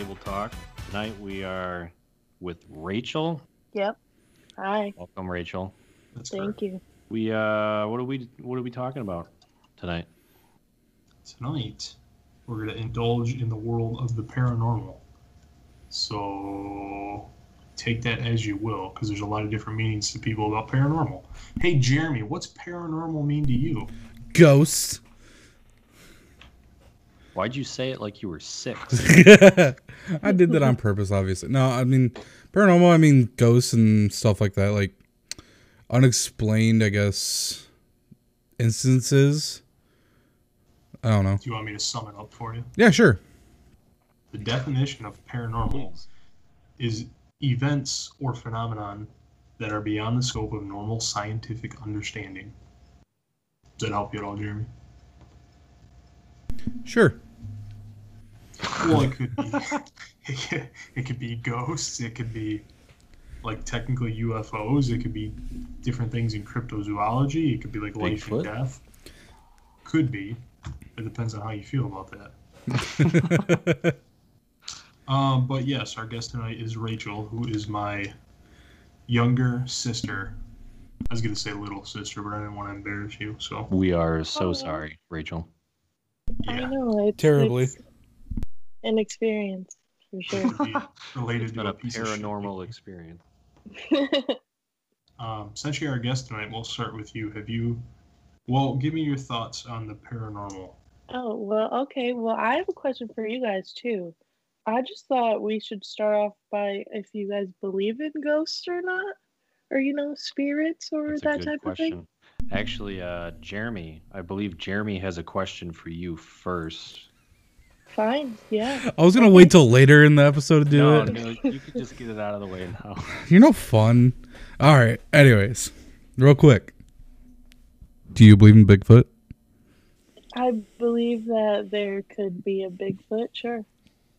welcome back Table Talk. Tonight we are with Rachel. Yep. Hi. Welcome, Rachel. That's Thank correct. you. We uh, what are we what are we talking about tonight? Tonight, we're going to indulge in the world of the paranormal. So, take that as you will, because there's a lot of different meanings to people about paranormal. Hey, Jeremy, what's paranormal mean to you? Ghosts. Why'd you say it like you were six? I did that on purpose, obviously. No, I mean paranormal. I mean ghosts and stuff like that, like unexplained. I guess instances. I don't know. Do you want me to sum it up for you? Yeah, sure. The definition of paranormal is events or phenomenon that are beyond the scope of normal scientific understanding. Does that help you at all, Jeremy? Sure. Well, it could be. It could, be ghosts. It could be like technically UFOs. It could be different things in cryptozoology. It could be like life and death. Could be. It depends on how you feel about that. um, but yes, our guest tonight is Rachel, who is my younger sister. I was gonna say little sister, but I didn't want to embarrass you. So we are so Oh. sorry, Rachel. I know it's Terribly. it's an experience for sure. could be related to been a a piece of shit. paranormal experience. Um, since you're our guest tonight, we'll start with you. Have you? Well, give me your thoughts on the paranormal. oh well, okay. Well, I have a question for you guys too. I just thought we should start off by if you guys believe in ghosts or not, or you know, spirits or That's that good type of thing. Question. Actually, uh, Jeremy, I believe Jeremy has a question for you first. Fine. Yeah. I was gonna wait till later in the episode to do no, it. no, you could just get it out of the way now. You're no fun. All right. Anyways, real quick. Do you believe in Bigfoot? I believe that there could be a Bigfoot. Sure.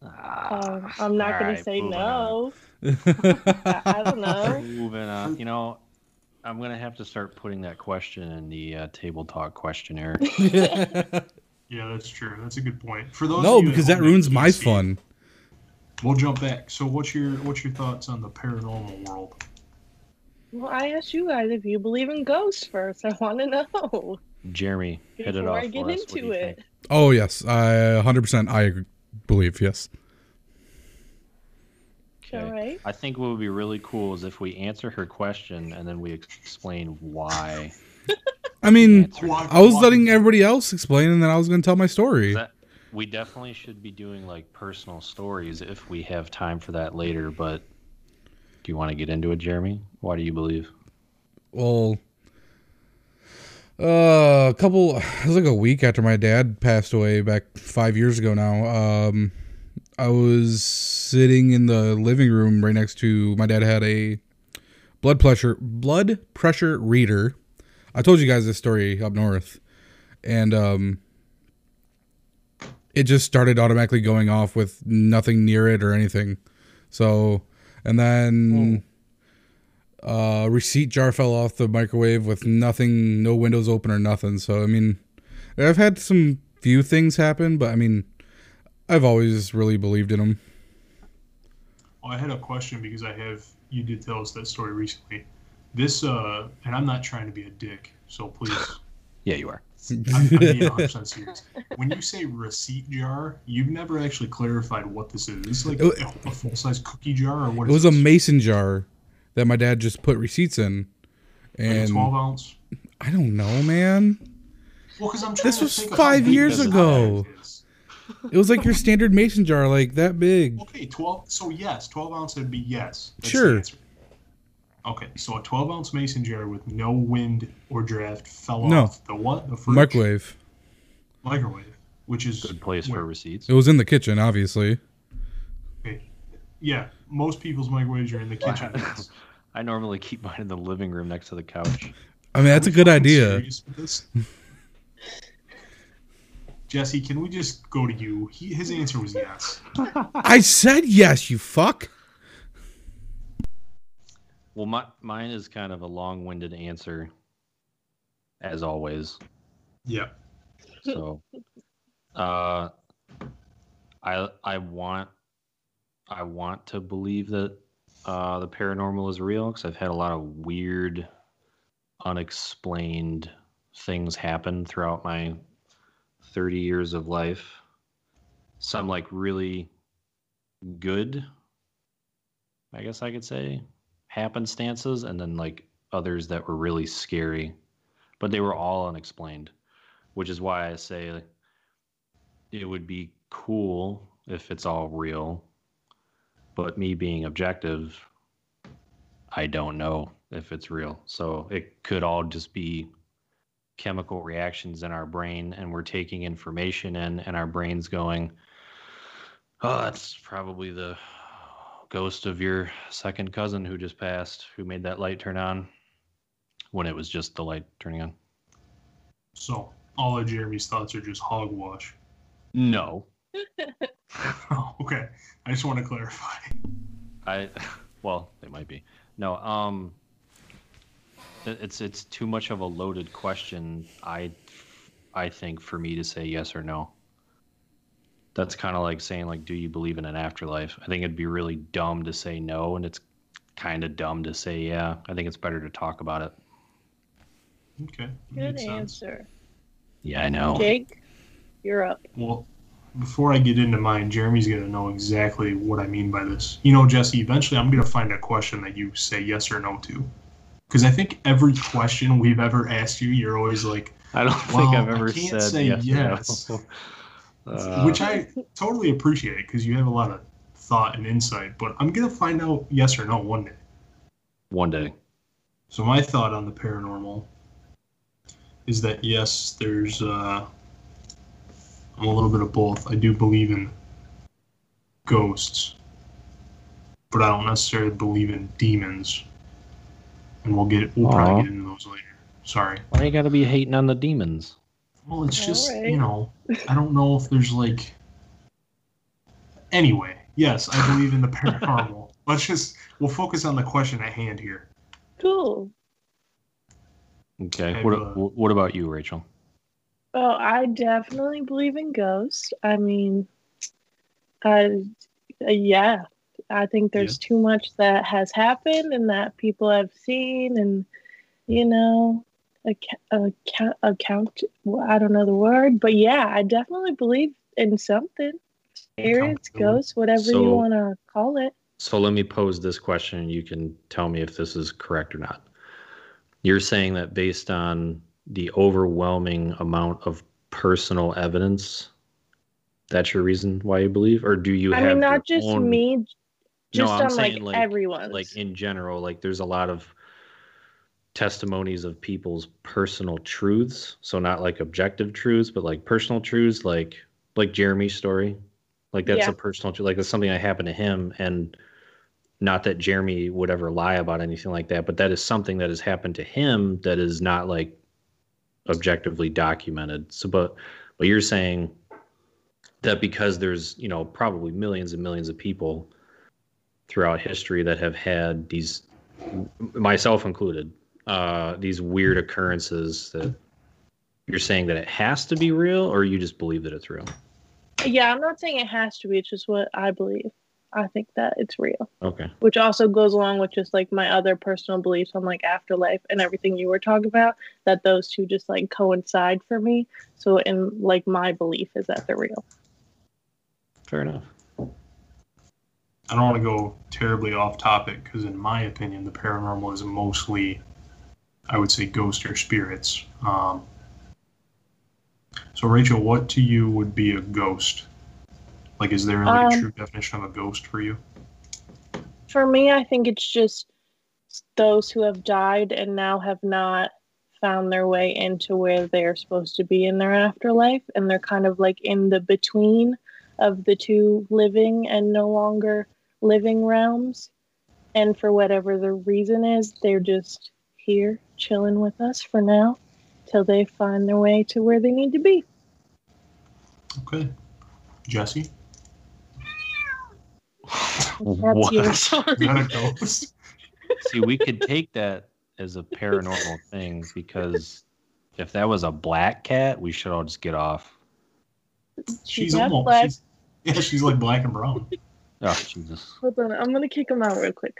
Um, I'm not All gonna right, say no. I, I don't know. Moving on. You know, I'm gonna have to start putting that question in the uh, table talk questionnaire. Yeah, that's true. That's a good point. For those no, of you at because that home ruins can't my see, fun. We'll jump back. So, what's your what's your thoughts on the paranormal world? Well, I asked you guys if you believe in ghosts first. I want to know Jeremy, hit it before I get for us. What do into you it. think? Oh yes, I 100% I believe yes. Okay. All right. I think what would be really cool is if we answer her question and then we explain why. I mean, answered Why- it. I was letting everybody else explain, and then I was gonna tell my story. That, we definitely should be doing like personal stories if we have time for that later. But do you want to get into it, Jeremy? Why do you believe? Well, uh, a couple. It was like a week after my dad passed away back five years ago now. Um, I was sitting in the living room right next to my dad had a blood pressure blood pressure reader. I told you guys this story up north, and um, it just started automatically going off with nothing near it or anything. So, and then uh, receipt jar fell off the microwave with nothing, no windows open or nothing. So I mean, I've had some few things happen, but I mean, I've always really believed in them. Well, I had a question because I have you did tell us that story recently. This uh, and I'm not trying to be a dick, so please. Yeah, you are. I'm, I'm being 100% serious. When you say receipt jar, you've never actually clarified what this is. Is this like It- a, a full size cookie jar or what? It is It was a mason jar that my dad just put receipts in, Like a and 12 ounce. I don't know, man. Well, because I'm trying This to was think of how five years this ago. Bag is. It was like your standard mason jar, like that big. Okay, 12. So yes, 12 ounce would be yes. That's Sure. answer. Okay, so a 12 ounce mason jar with no wind or draft fell No. off the what? The fridge? Microwave. Microwave, which is Good place where- for receipts. It was in the kitchen, obviously. Okay. Yeah, most people's microwaves are in the kitchen. I normally keep mine in the living room next to the couch. I mean, that's a good idea. Serious with this? Jesse, can we just go to you? He, his answer was yes. I said yes, you fuck. Well, my, mine is kind of a long-winded answer, as always. Yeah. So, uh, I I want I want to believe that uh, the paranormal is real because I've had a lot of weird, unexplained things happen throughout my 30 years of life. Some like really good, I guess I could say, happenstances, and then like others that were really scary, but they were all unexplained, which is why I say it would be cool if it's all real. But me being objective, I don't know if it's real. So it could all just be chemical reactions in our brain, and we're taking information in, and our brain's going, oh, that's probably the ghost of your second cousin who just passed, who made that light turn on when it was just the light turning on. So all of Jeremy's thoughts are just hogwash. No, Oh, okay. I just want to clarify. I, well, they might be. No, um, it's it's too much of a loaded question. I, I think for me to say yes or no. That's kind of like saying like, do you believe in an afterlife? I think it'd be really dumb to say no, and it's kind of dumb to say yeah. I think it's better to talk about it. Okay. Good makes sense. answer. Yeah, I know. Jake, you're up. Well, before I get into mine, Jeremy's going to know exactly what I mean by this. You know, Jesse, eventually I'm going to find a question that you say yes or no to. Because I think every question we've ever asked you, you're always like, I don't Well, think I've I ever can't said say yes. yes. Uh, which I totally appreciate because you have a lot of thought and insight. But I'm going to find out yes or no one day. one day. So my thought on the paranormal is that yes, there's uh, I'm a little bit of both. I do believe in ghosts, but I don't necessarily believe in demons. And we'll get we'll Aw. probably get into those later. Sorry. Why you gotta be hating on the demons? Well, it's just Alright. you know I don't know if there's like. Anyway, yes, I believe in the paranormal. Let's just we'll focus on the question at hand here. Cool. Okay. I've, What uh, What about you, Rachel? Oh, I definitely believe in ghosts. I mean, I, uh, yeah, I think there's too much that has happened and that people have seen, and you know, account, account, account. Well, I don't know the word, but yeah, I definitely believe in something. Spirits, ghosts, whatever So- you want to call it. So let me pose this question, and you can tell me if this is correct or not. You're saying that based on the overwhelming amount of personal evidence, that's your reason why you believe, or do you I have mean, not just own- me, just I'm on like, saying, like- everyone's. like in general like there's a lot of testimonies of people's personal truths so not like objective truths but like personal truths like like jeremy's story like that's Yeah. a personal truth like that's something that happened to him and not that jeremy would ever lie about anything like that but that is something that has happened to him that is not like objectively documented so but but you're saying that because there's you know probably millions and millions of people throughout history that have had these myself included uh these weird occurrences that you're saying that it has to be real or you just believe that it's real yeah, I'm not saying it has to be. It's just what I believe. I think that it's real. okay which also goes along with just like my other personal beliefs on like afterlife and everything you were talking about that those two just like coincide for me so in like my belief is that they're real fair enough I don't want to go terribly off topic because, in my opinion, the paranormal is mostly, I would say, ghosts or spirits. Um, so, Rachel, what to you would be a ghost? Like, is there like a Um, true definition of a ghost for you? for me i think it's just those who have died and now have not found their way into where they're supposed to be in their afterlife and they're kind of like in the between of the two living and no longer living realms. And for whatever the reason is they're just here chilling with us for now till they find their way to where they need to be. Okay, Jesse, that's yours is that a ghost? see we could take that as a paranormal thing because if that was a black cat we should all just get off. She's not almost black. she's, Yeah, she's like black and brown. Oh, Jesus. Hold on, I'm gonna kick him out real quick.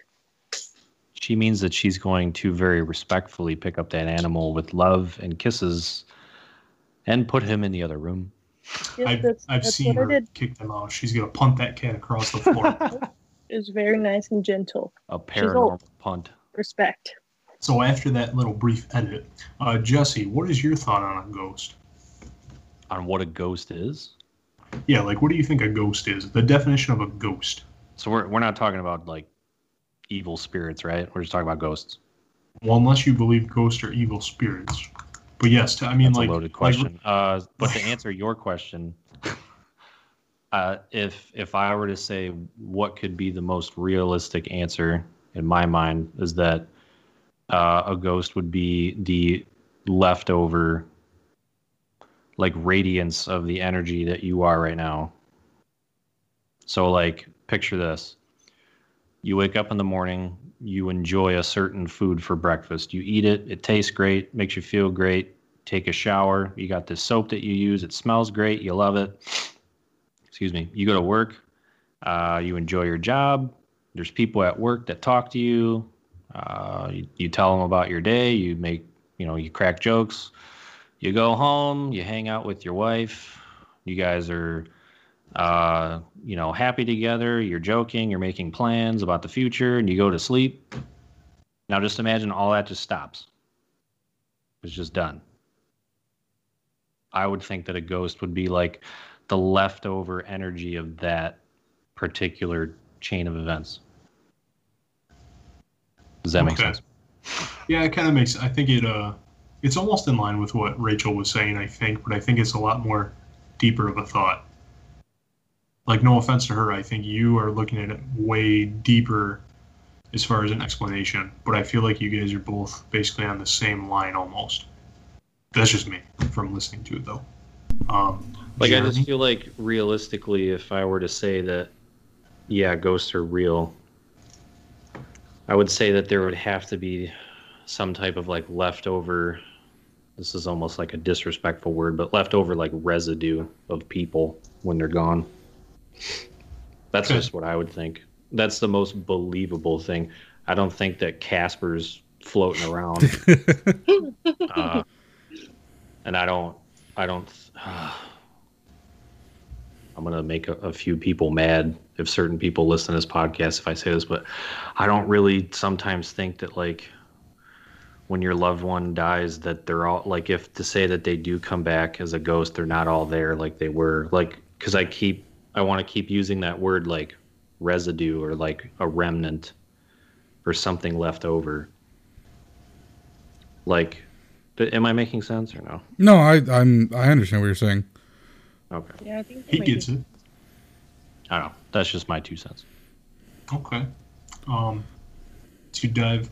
She means that she's going to very respectfully pick up that animal with love and kisses and put him in the other room. Yes, I've, that's, I've that's seen her kick them out. She's gonna punt that cat across the floor. It was very nice and gentle. A paranormal punt. Respect. so after that little brief edit, uh, Jesse, what is your thought on a ghost? On what a ghost is? Yeah, like what do you think a ghost is? The definition of a ghost. So we're, we're not talking about like evil spirits, right? We're just talking about ghosts. Well, unless you believe ghosts are evil spirits. But yes, I mean That's like a loaded like- question. uh, but to answer your question, uh, if if I were to say what could be the most realistic answer in my mind is that uh, a ghost would be the leftover like radiance of the energy that you are right now. So like picture this. You wake up in the morning, you enjoy a certain food for breakfast. You eat it, it tastes great, makes you feel great. Take a shower, you got this soap that you use, it smells great, you love it. Excuse me. You go to work, uh, you enjoy your job. There's people at work that talk to you. Uh, you, you tell them about your day, you make, you know, you crack jokes. You go home, you hang out with your wife. You guys are uh, you know, happy together, you're joking, you're making plans about the future, and you go to sleep. Now just imagine all that just stops. It's just done. I would think that a ghost would be like the leftover energy of that particular chain of events. Does that make sense? Yeah, it kind of makes. I think it. Uh, it's almost in line with what Rachel was saying. I think, but I think it's a lot more deeper of a thought. Like, no offense to her, I think you are looking at it way deeper as far as an explanation. But I feel like you guys are both basically on the same line almost. That's just me from listening to it, though. Um, Like I just feel like realistically, if I were to say that, yeah, ghosts are real, I would say that there would have to be some type of like leftover. This is almost like a disrespectful word, but leftover like residue of people when they're gone. That's just what I would think. That's the most believable thing. I don't think that Casper's floating around uh, and I don't, I don't. I'm gonna make a, a few people mad if certain people listen to this podcast if I say this, but I don't really sometimes think that like when your loved one dies that they're all like if to say that they do come back as a ghost, they're not all there like they were like because I keep I want to keep using that word like residue or like a remnant or something left over. Like, th- am I making sense or no? No, I I'm I understand what you're saying. Okay. Yeah, I think he gets it. I don't know. That's just my two cents. Okay. Um, to dive,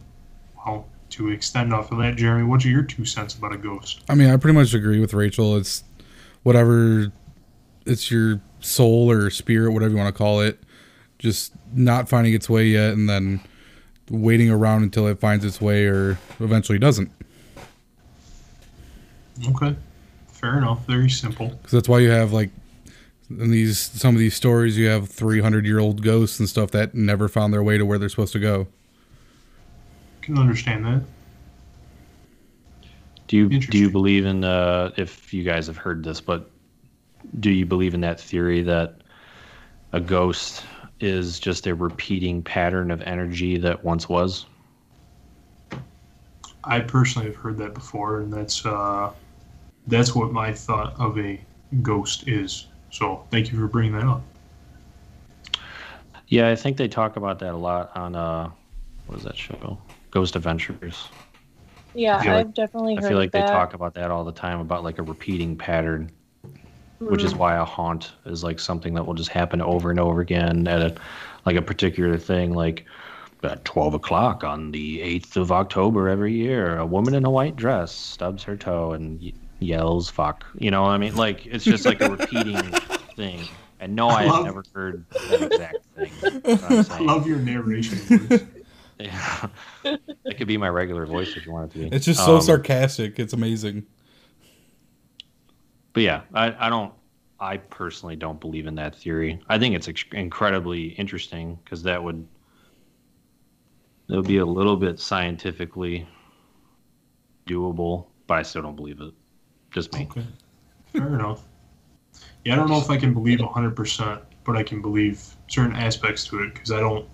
well, to extend off of that, Jeremy, what's your two cents about a ghost? I mean, I pretty much agree with Rachel. It's whatever it's your soul or spirit, whatever you want to call it, just not finding its way yet and then waiting around until it finds its way or eventually doesn't. Okay. Fair enough. Very simple. Cuz that's why you have like in these some of these stories you have 300-year-old ghosts and stuff that never found their way to where they're supposed to go. Can understand that. Do you do you believe in uh, if you guys have heard this, but do you believe in that theory that a ghost is just a repeating pattern of energy that once was? I personally have heard that before, and that's uh, that's what my thought of a ghost is. So thank you for bringing that up. Yeah, I think they talk about that a lot on uh, what is that show? Ghost Adventures. Yeah, I feel like- I've definitely I feel like they talk about that all the time about like a repeating pattern, which is Mm. why a haunt is like something that will just happen over and over again at a, like a particular thing. Like at 12 o'clock on the 8th of October every year, a woman in a white dress stubs her toe and yells "fuck." You know, what I mean, like it's just like a repeating thing. And no, I have love- never heard that exact thing. I'm I saying. love your narration. Voice. Yeah. it could be my regular voice if you want it to be. It's just so Um, sarcastic. It's amazing. but yeah, I, I don't I personally don't believe in that theory. I think it's ex- incredibly interesting because that would it would be a little bit scientifically doable, but I still don't believe it. Just me. Okay. Fair enough. Yeah, I don't know if I can believe 100%, but I can believe certain aspects to it because I don't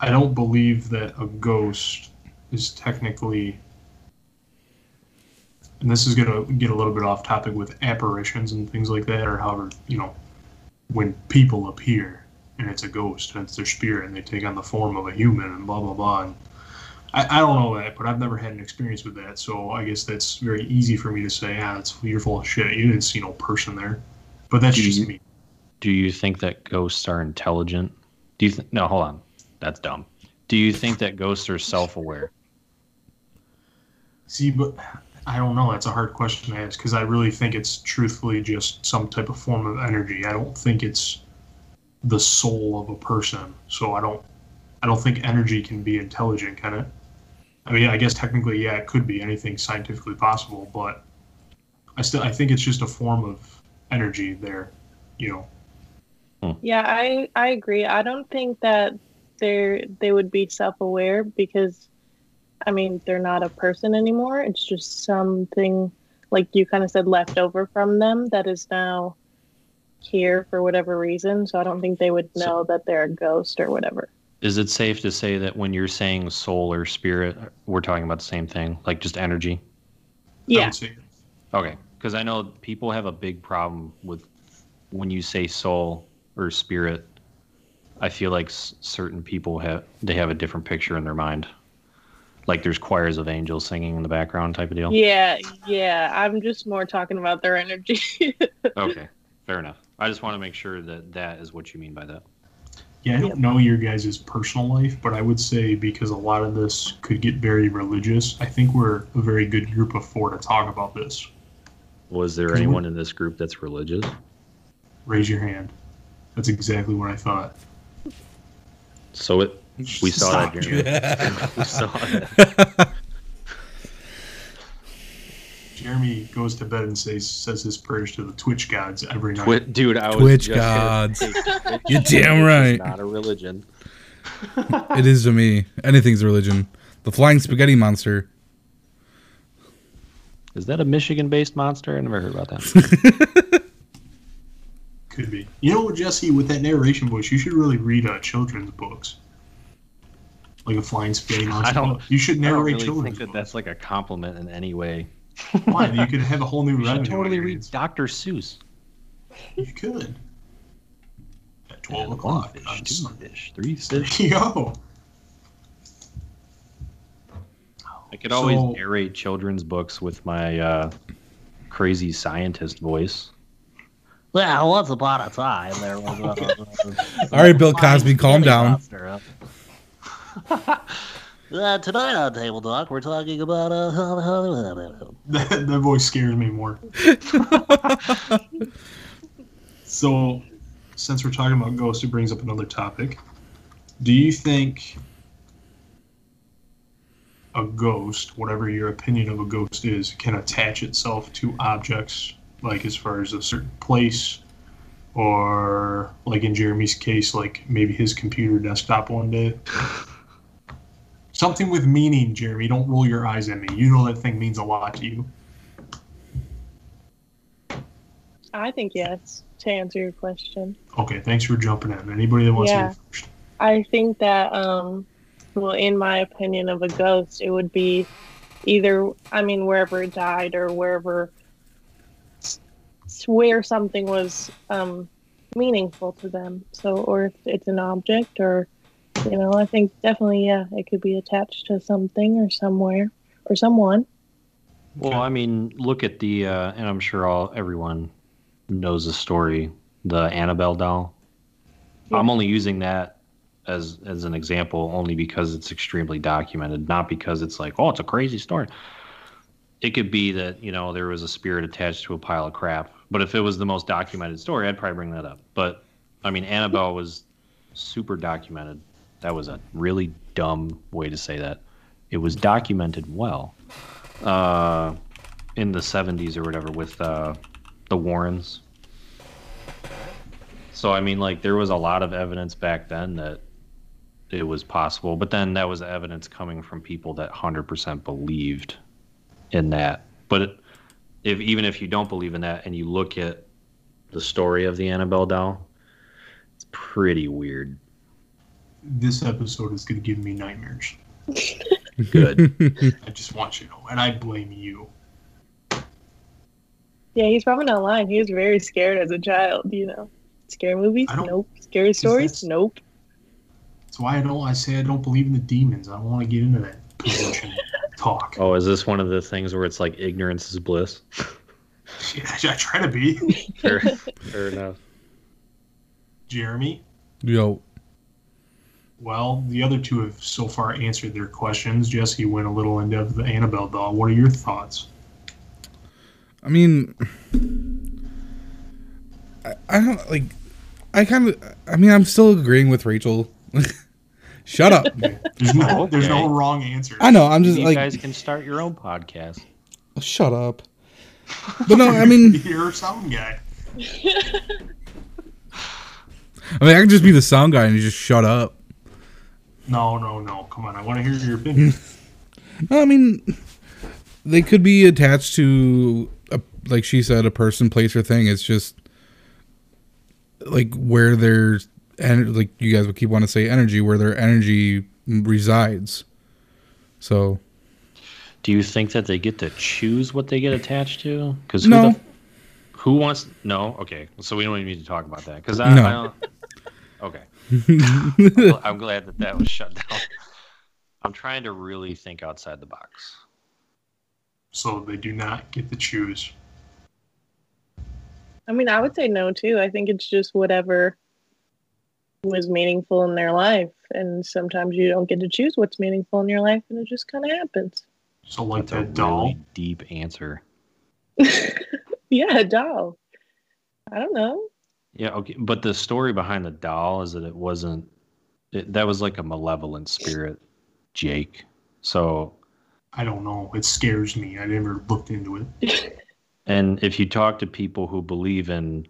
I don't believe that a ghost is technically and this is going to get a little bit off topic with apparitions and things like that or however, you know, when people appear and it's a ghost and it's their spirit and they take on the form of a human and blah blah blah and I, I don't know that, but I've never had an experience with that, so I guess that's very easy for me to say, ah, it's you're full of shit. You didn't see no person there. But that's Do just you- me. Do you think that ghosts are intelligent? Do you think? No, hold on. That's dumb. Do you think that ghosts are self-aware? See, but I don't know. That's a hard question to ask because I really think it's truthfully just some type of form of energy. I don't think it's the soul of a person. So I don't, I don't think energy can be intelligent, can it? I mean, I guess technically, yeah, it could be anything scientifically possible, but I still, I think it's just a form of energy there. You know, Yeah, I I agree. I don't think that they're they would be self-aware because I mean, they're not a person anymore. It's just something like you kind of said left over from them that is now here for whatever reason. So I don't think they would So- know that they're a ghost or whatever. Is it safe to say that when you're saying soul or spirit, we're talking about the same thing, like just energy? Yeah. Okay, because I know people have a big problem with when you say soul or spirit. I feel like s- certain people have they have a different picture in their mind. Like there's choirs of angels singing in the background type of deal. Yeah, yeah. I'm just more talking about their energy. Okay, fair enough. I just want to make sure that that is what you mean by that. Yeah, I don't know your guys' personal life, but I would say because a lot of this could get very religious, I think we're a very good group of four to talk about this. Was there 'Cause we- anyone in this group that's religious? Raise your hand. That's exactly what I thought. So it we saw Stop, that. Jeremy. Yeah. we saw that. Jeremy goes to bed and says says his prayers to the Twitch gods every night. Twi- dude, I was Twitch just gonna gods. Twitch You're damn is right. Not a religion. It is to me. Anything's a religion. The flying spaghetti monster. Is that a Michigan-based monster? I never heard about that. Could be. You know, Jesse, with that narration voice, you should really read uh, children's books. Like a flying spaghetti monster. I don't- book. You should I don't narrate really children's think that books. that's like a compliment in any way. Why? You could have a whole new You should totally read. Dr. Seuss. You could. At 12 And o'clock. Fish, two fish, three fish. go. I could always So- narrate children's books with my uh, crazy scientist voice. Well, once upon a time, there was a. All right, Bill Cosby, calm down. Monster. Uh, tonight on Table Talk, we're talking about uh, That, that voice scares me more. so, since we're talking about ghosts, it brings up another topic. Do you think a ghost, whatever your opinion of a ghost is, can attach itself to objects, like as far as a certain place, or like in Jeremy's case, like maybe his computer desktop one day? Something with meaning, Jeremy. Don't roll your eyes at me. You know that thing means a lot to you. I think yes, to answer your question. Okay, thanks for jumping in. Anybody that wants Yeah. to go first? I think that, um, well, in my opinion of a ghost, it would be either, I mean, wherever it died or wherever, where something was um, meaningful to them. So, or if it's an object or, you know, I think definitely, yeah, it could be attached to something or somewhere or someone. Well, I mean, look at the, uh, and I'm sure all everyone knows the story, the Annabelle doll. Yeah. I'm only using that as as an example only because it's extremely documented, not because it's like, oh, it's a crazy story. It could be that you know there was a spirit attached to a pile of crap, but if it was the most documented story, I'd probably bring that up. But I mean, Annabelle was super documented. That was a really dumb way to say that. It was documented well uh, in the 70s or whatever with uh, the Warrens. So I mean, like there was a lot of evidence back then that it was possible, but then that was evidence coming from people that hundred percent believed in that. But it, if even if you don't believe in that and you look at the story of the Annabelle doll, it's pretty weird. This episode is going to give me nightmares. Good. I just want you to know, and I blame you. Yeah, he's probably not lying. He was very scared as a child, you know. Scary movies? Nope. Scary stories? that's- Nope. That's why I don't. I say I don't believe in the demons. I don't want to get into that position talk. oh, is this one of the things where it's like ignorance is bliss? Yeah, I try to be. fair, fair enough. Jeremy. Yo, Well, the other two have so far answered their questions. Jesse went a little into the Annabelle doll. What are your thoughts? I mean, I, I don't like. I kind of. I mean, I'm still agreeing with Rachel. Shut up. There's no, oh, there's no wrong answer. I know. I'm just you like. You guys can start your own podcast. Oh, shut up. But no, I mean, You're a sound guy. I mean, I can just be the sound guy and you just shut up. No, no, no. Come on. I want to hear your opinion. No, I mean, they could be attached to, a, like she said, a person, place, or thing. It's just like where their and like you guys would keep wanting to say energy, where their energy resides. So Do you think that they get to choose what they get attached to? Because No. who, the, who wants? No. Okay, so we don't even need to talk about that. Because I, No. I don't. Okay, I'm, I'm glad that that was shut down. I'm trying to really think outside the box. so they do not get to choose. I mean, I would say no too. I think it's just whatever was meaningful in their life. And sometimes you don't get to choose what's meaningful in your life, and it just kind of happens. So like that doll. really deep answer. yeah, a doll. I don't know. Yeah. Okay, but the story behind the doll is that it wasn't. It, that was like a malevolent spirit, Jake. So I don't know. It scares me. I never looked into it. And if you talk to people who believe in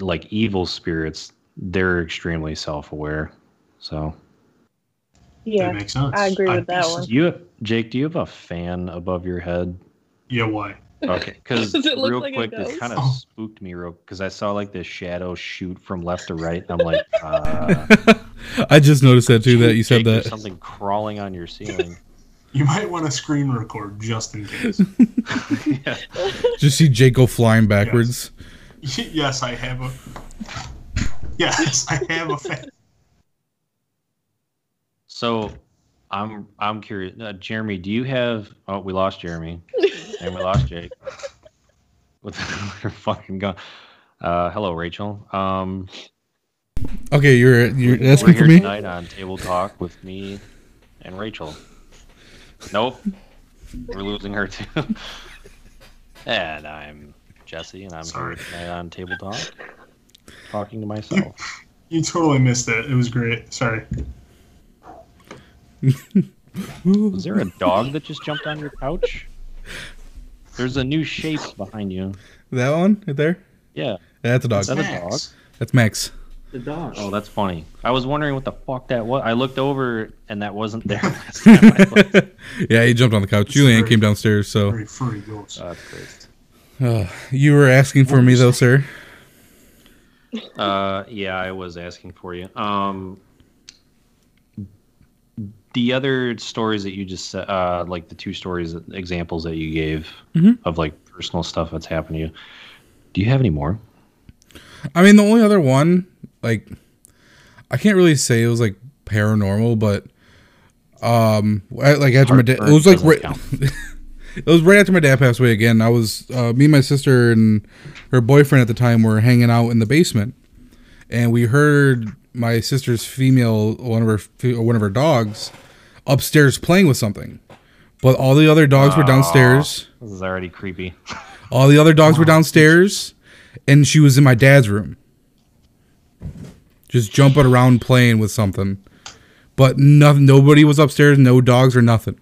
like evil spirits, they're extremely self-aware. So, Yeah, That makes sense. I agree with I'd that one. you Jake, do you have a fan above your head? Yeah, why? Okay, because Does real like quick, this ghost? kind of Oh. spooked me real because I saw like this shadow shoot from left to right, and I'm like, uh, I just noticed that too. That you said Jake, that. something crawling on your ceiling. You might want to screen record just in case. yeah. Just see Jake go flying backwards. yes, I have a. Yes, I have a fan. So, I'm I'm curious, uh, Jeremy. Do you have? Oh, we lost Jeremy. and we lost Jake. With her fucking gun. Uh, hello, Rachel. Um, Okay, you're you're we're asking here for me. tonight on Table Talk with me and Rachel. Nope, we're losing her too. and I'm Jesse, and I'm Sorry. here tonight on Table Talk, talking to myself. You totally missed it. It was great. Sorry. Was there a dog that just jumped on your couch? There's a new shape behind you. That one right there. Yeah, That's a dog. Is that a Max. dog? That's Max. the dog. Oh, that's funny. I was wondering what the fuck that was. I looked over and that wasn't there last time I yeah, he jumped on the couch. It's Julian very- came downstairs. So Very furry ghost. Oh, that's great. Uh, you were asking for me though, sir. Uh, yeah, I was asking for you. Um, the other stories that you just said, uh, like the two stories, examples that you gave Mhm. of like personal stuff that's happened to you. Do you have any more? I mean, the only other one, like, I can't really say it was like paranormal, but um, I- like after my dad, it was like doesn't right, count. it was right after my dad passed away. Again, I was uh, me, and my sister, and her boyfriend at the time were hanging out in the basement, and we heard my sister's female one of her one of her dogs upstairs playing with something, but all the other dogs were downstairs. This is already creepy. All the other dogs were downstairs, and she was in my dad's room, just jumping around playing with something. But nothing. Nobody was upstairs. No dogs or nothing.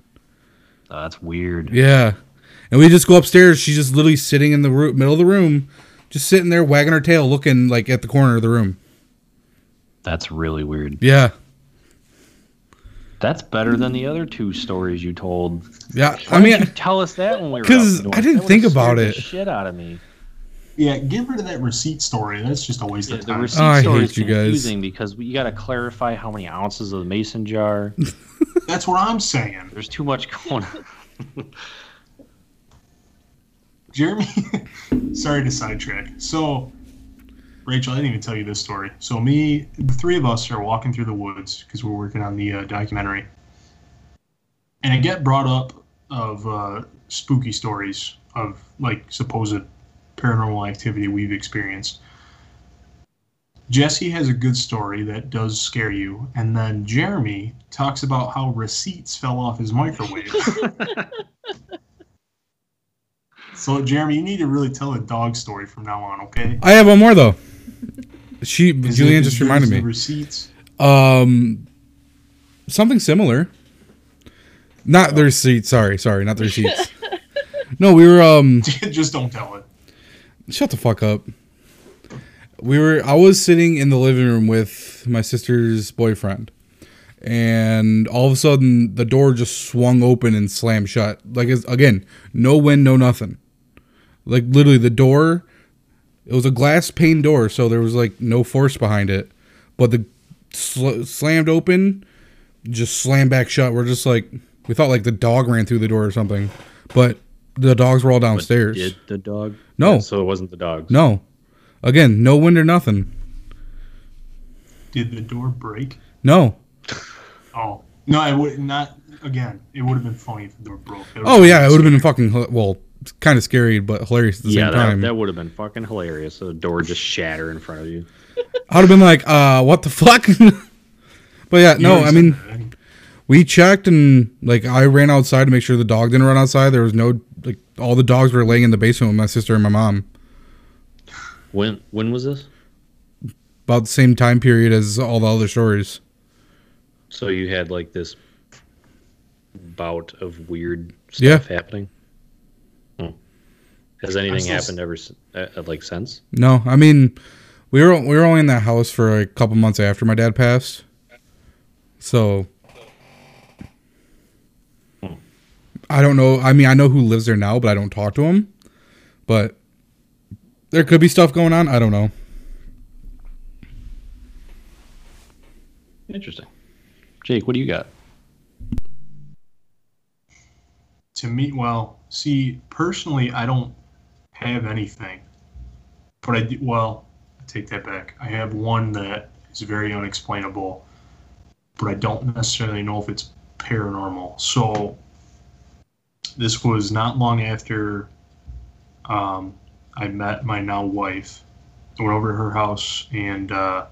Oh, that's weird. Yeah, And we just go upstairs. She's just literally sitting in the roo- middle of the room, just sitting there wagging her tail, looking like at the corner of the room. That's really weird. Yeah, That's better than the other two stories you told. yeah. Why I mean, didn't you tell us that when we were 'Cause because? I didn't That think about scared the it. Shit out of me. Yeah, get rid of that receipt story. That's just a waste Yeah, of the time. receipt Oh, I story hate is you guys. confusing because you got to clarify how many ounces of the mason jar. That's what I'm saying. There's too much going on. Jeremy, sorry to sidetrack. So, Rachel, I didn't even tell you this story. So, me, the three of us are walking through the woods because we're working on the uh, documentary, and I get brought up of uh, spooky stories of like supposed paranormal activity we've experienced. Jesse has a good story that does scare you, and then Jeremy talks about how receipts fell off his microwave. So, Jeremy, you need to really tell a dog story from now on, okay? I have one more though. She Is Julianne it just reminded me. Receipts. Um, something similar. Not the receipt. Sorry, sorry, not the receipts. no, we were um. Just don't tell it. Shut the fuck up. We were. I was sitting in the living room with my sister's boyfriend, and all of a sudden the door just swung open and slammed shut. Like it's, again, no wind, no nothing. Like literally, the door. It was a glass pane door, so there was like no force behind it, but the sl- slammed open, just slammed back shut. We're just like we thought like the dog ran through the door or something, but the dogs were all downstairs. Did the dog? No. Yeah, so it wasn't the dogs. No. Again, no wind or nothing. Did the door break? No. Oh no, it would not. Again, it would have been funny if the door broke. Oh yeah, it would have been fucking well, kind of scary but hilarious at the Yeah, same that, time. that would have been fucking hilarious. So the door just shatter in front of you. I'd have been like, uh, what the fuck? but yeah, no, already I mean, that. we checked and like I ran outside to make sure the dog didn't run outside. There was no like all the dogs were laying in the basement with my sister and my mom. When when was this? About the same time period as all the other stories. So you had like this bout of weird Yeah. stuff happening. Hmm. Has anything happened ever uh, uh, like since? No, I mean, we were we were only in that house for a couple months after my dad passed, so I don't know. I mean, I know who lives there now, but I don't talk to him. But there could be stuff going on. I don't know. Interesting. Jake, what do you got? to me, well, see, personally, I don't have anything, but I do. Well, I take that back. I have one that is very unexplainable, but I don't necessarily know if it's paranormal. So this was not long after um, I met my now wife. I went over to her house and uh,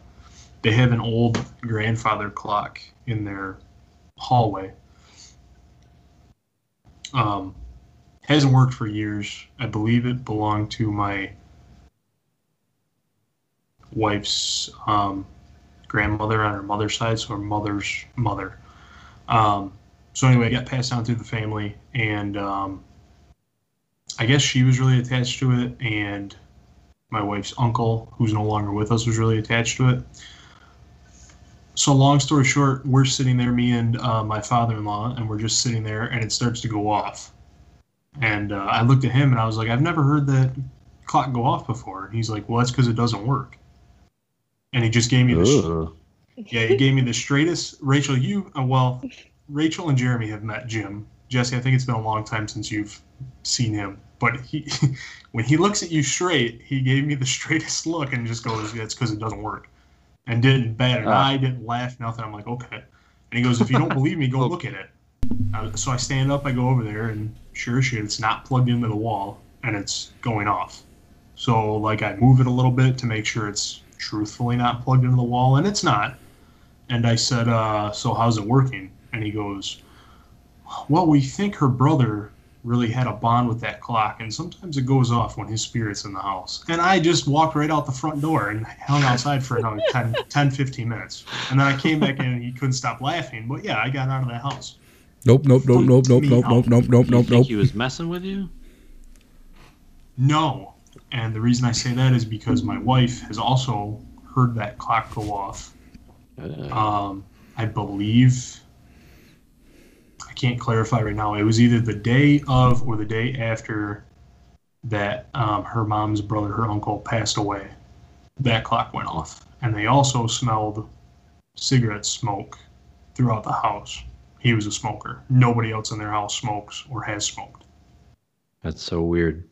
they have an old grandfather clock in their hallway. Um, hasn't worked for years. I believe it belonged to my wife's um, grandmother on her mother's side, so her mother's mother. Um, so anyway, it got passed down through the family, and um, I guess she was really attached to it, and my wife's uncle, who's no longer with us, was really attached to it. So long story short, we're sitting there, me and uh, my father-in-law, and we're just sitting there, and it starts to go off. And uh, I looked at him, and I was like, "I've never heard that clock go off before." And he's like, "Well, that's because it doesn't work." And he just gave me the yeah, he gave me the straightest. Rachel, you uh, well, Rachel and Jeremy have met Jim. Jesse, I think it's been a long time since you've seen him, but he, when he looks at you straight, he gave me the straightest look and just goes, "That's because it doesn't work," and didn't bat an Ah. eye, didn't laugh, nothing. I'm like, okay. And he goes, "If you don't believe me, go look at it." Uh, so I stand up, I go over there, and sure as shit, it's not plugged into the wall, and it's going off. So like I move it a little bit to make sure it's truthfully not plugged into the wall, and it's not. And I said, uh, "So how's it working?" And he goes, "Well, we think her brother really had a bond with that clock, and sometimes it goes off when his spirit's in the house." And I just walked right out the front door and hung outside for another 10, 10 15 minutes. And then I came back in, and he couldn't stop laughing. But yeah, I got out of that house. Nope, nope, nope, nope, nope, nope, nope, nope, nope, nope, nope. he was messing with you? No. And the reason I say that is because my wife has also heard that clock go off. Uh, Um, I believe, I can't clarify right now. It was either the day of or the day after that um, her mom's brother, her uncle, passed away. That clock went off. And they also smelled cigarette smoke throughout the house. He was a smoker. Nobody else in their house smokes or has smoked. that's so weird.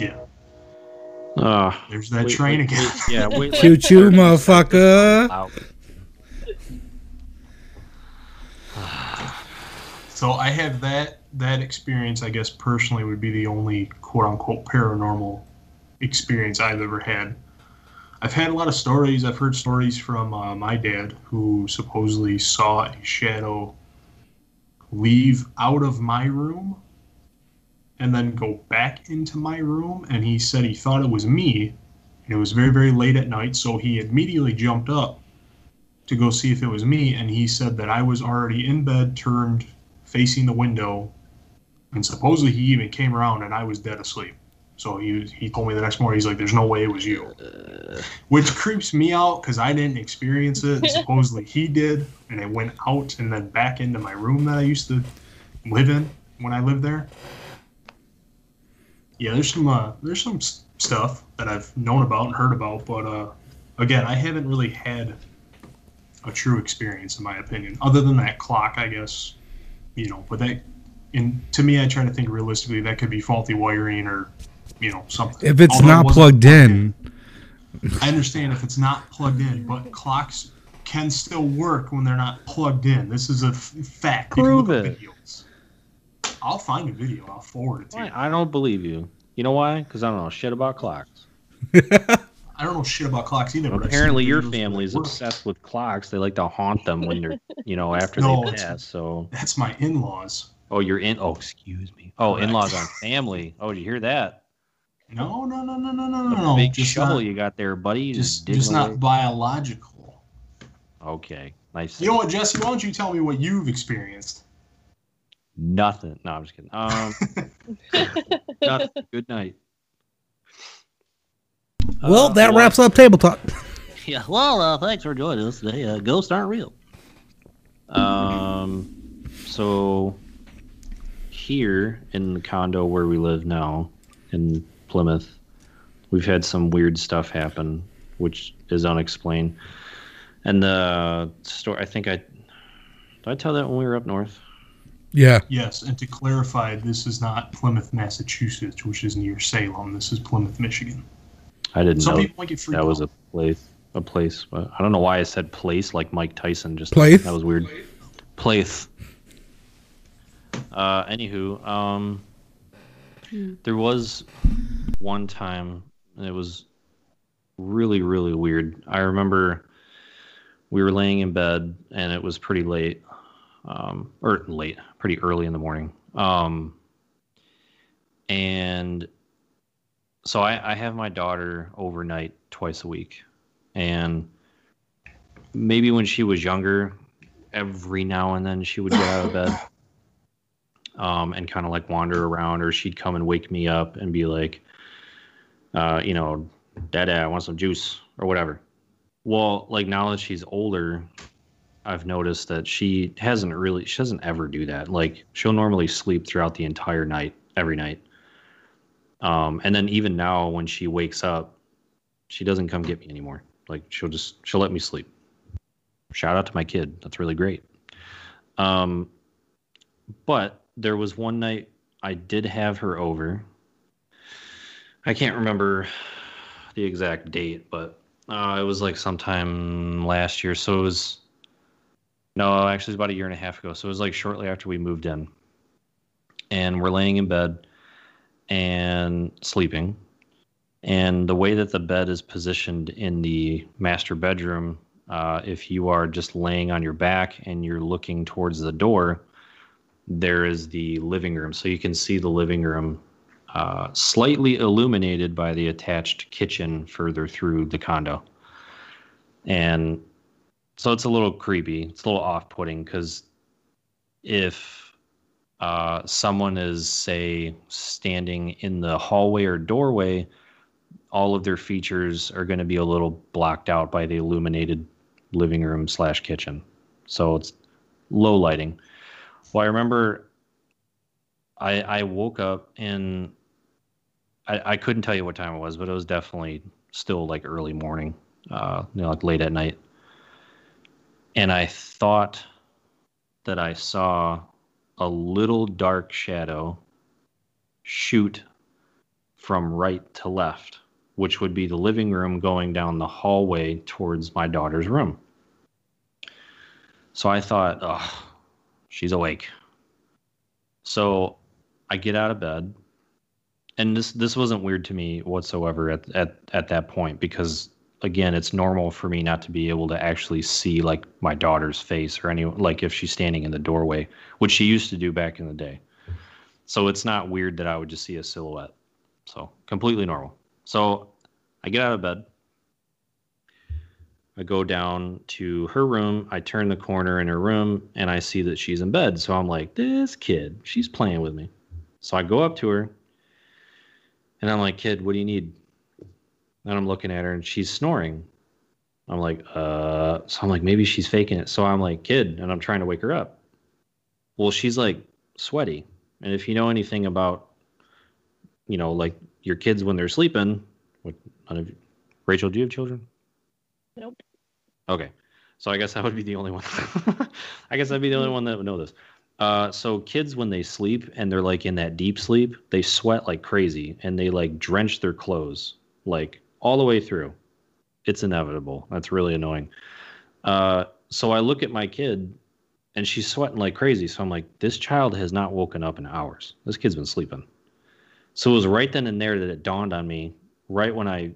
Yeah. Ah, There's that wait, train wait, again. wait, yeah, wait. like- Choo choo, motherfucker. So I have that that experience. I guess personally would be the only quote unquote paranormal experience I've ever had. I've had a lot of stories. I've heard stories from uh, my dad who supposedly saw a shadow leave out of my room and then go back into my room. And he said he thought it was me. And it was very, very late at night. So he immediately jumped up to go see if it was me. And he said that I was already in bed, turned facing the window. And supposedly he even came around and I was dead asleep. So he he told me the next morning, he's like, "There's no way it was you," which creeps me out because I didn't experience it. Supposedly he did, and it went out and then back into my room that I used to live in when I lived there. Yeah, there's some uh, there's some stuff that I've known about and heard about, but uh, again, I haven't really had a true experience in my opinion, other than that clock, I guess. You know, but that, and to me, I try to think realistically that could be faulty wiring or, you know, something. If it's Although not wasn't plugged in, I understand if it's not plugged in, but clocks can still work when they're not plugged in. This is a f- fact. Prove it. Videos. I'll find a video. I'll forward it to Why? you. I don't believe you. You know why? Because I don't know shit about clocks. I don't know shit about clocks either. but Apparently, your family is obsessed with clocks. They like to haunt them when they're, you know, after No, they pass. So, That's my in-laws. oh, you're in. Oh, excuse me. Oh, Correct. in-laws on family. Oh, did you hear that? No, no, no, no, no, no, no. big just shovel not, you got there, buddy. just, digging just not biological. Okay, nice. You know what, Jesse? Why don't you tell me what you've experienced? Nothing. No, I'm just kidding. Um, nothing. Good night. Well, Uh, that well, wraps up table talk. Yeah, well, uh, thanks for joining us today. Uh, ghosts aren't real. Um, so here in the condo where we live now in Plymouth, we've had some weird stuff happen, which is unexplained. And the story, I think I did I tell that when we were up north. Yeah, Yes, and to clarify, this is not Plymouth, Massachusetts, which is near Salem. This is Plymouth, Michigan. I didn't Some know people might get freaked that was a place. A place, but I don't know why I said place like Mike Tyson. Just Place? that was weird. Place. Uh, anywho, um, there was one time and it was really really weird. I remember we were laying in bed and it was pretty late, um, or late, pretty early in the morning. Um, and so I, I have my daughter overnight twice a week, and maybe when she was younger, every now and then she would get out of bed um, and kind of like wander around, or she'd come and wake me up and be like, uh, you know, Dad, I want some juice or whatever. Well, like now that she's older, I've noticed that she hasn't really, she doesn't ever do that. Like she'll normally sleep throughout the entire night, every night. Um, and then even now when she wakes up, she doesn't come get me anymore. Like she'll just she'll let me sleep. Shout out to my kid. That's really great. Um, but there was one night I did have her over. I can't remember the exact date, but uh, it was like sometime last year. So it was no, actually, it was about a year and a half ago. So it was like shortly after we moved in, and we're laying in bed and sleeping. And the way that the bed is positioned in the master bedroom, uh, if you are just laying on your back and you're looking towards the door, there is the living room. So you can see the living room uh, slightly illuminated by the attached kitchen further through the condo. And so it's a little creepy. It's a little off putting because if uh, someone is say standing in the hallway or doorway, all of their features are going to be a little blocked out by the illuminated living room slash kitchen. So it's low lighting. Well, I remember I I woke up and I, I couldn't tell you what time it was, but it was definitely still like early morning, uh, you know, like late at night. And I thought that I saw a little dark shadow shoot from right to left, which would be the living room going down the hallway towards my daughter's room. So I thought, oh, she's awake. So I get out of bed. And this this wasn't weird to me whatsoever at, at, at that point because again, it's normal for me not to be able to actually see like my daughter's face or any like if she's standing in the doorway, which she used to do back in the day. So it's not weird that I would just see a silhouette. So completely normal. So I get out of bed. I go down to her room. I turn the corner in her room and I see that she's in bed. So I'm like, this kid, she's playing with me. So I go up to her and I'm like, kid, what do you need? And I'm looking at her and she's snoring. I'm like, uh, so I'm like, maybe she's faking it. So I'm like, kid, and I'm trying to wake her up. Well, she's like sweaty. And if you know anything about, you know, like your kids when they're sleeping, what, none of you, Rachel, do you have children? Nope. Okay. So I guess I would be the only one. I guess I'd be the only one that would know this. Uh, so kids when they sleep and they're like in that deep sleep, they sweat like crazy and they like drench their clothes. Like all the way through. It's inevitable. That's really annoying. Uh, so I look at my kid and she's sweating like crazy. So I'm like, this child has not woken up in hours. This kid's been sleeping. So it was right then and there that it dawned on me, right when I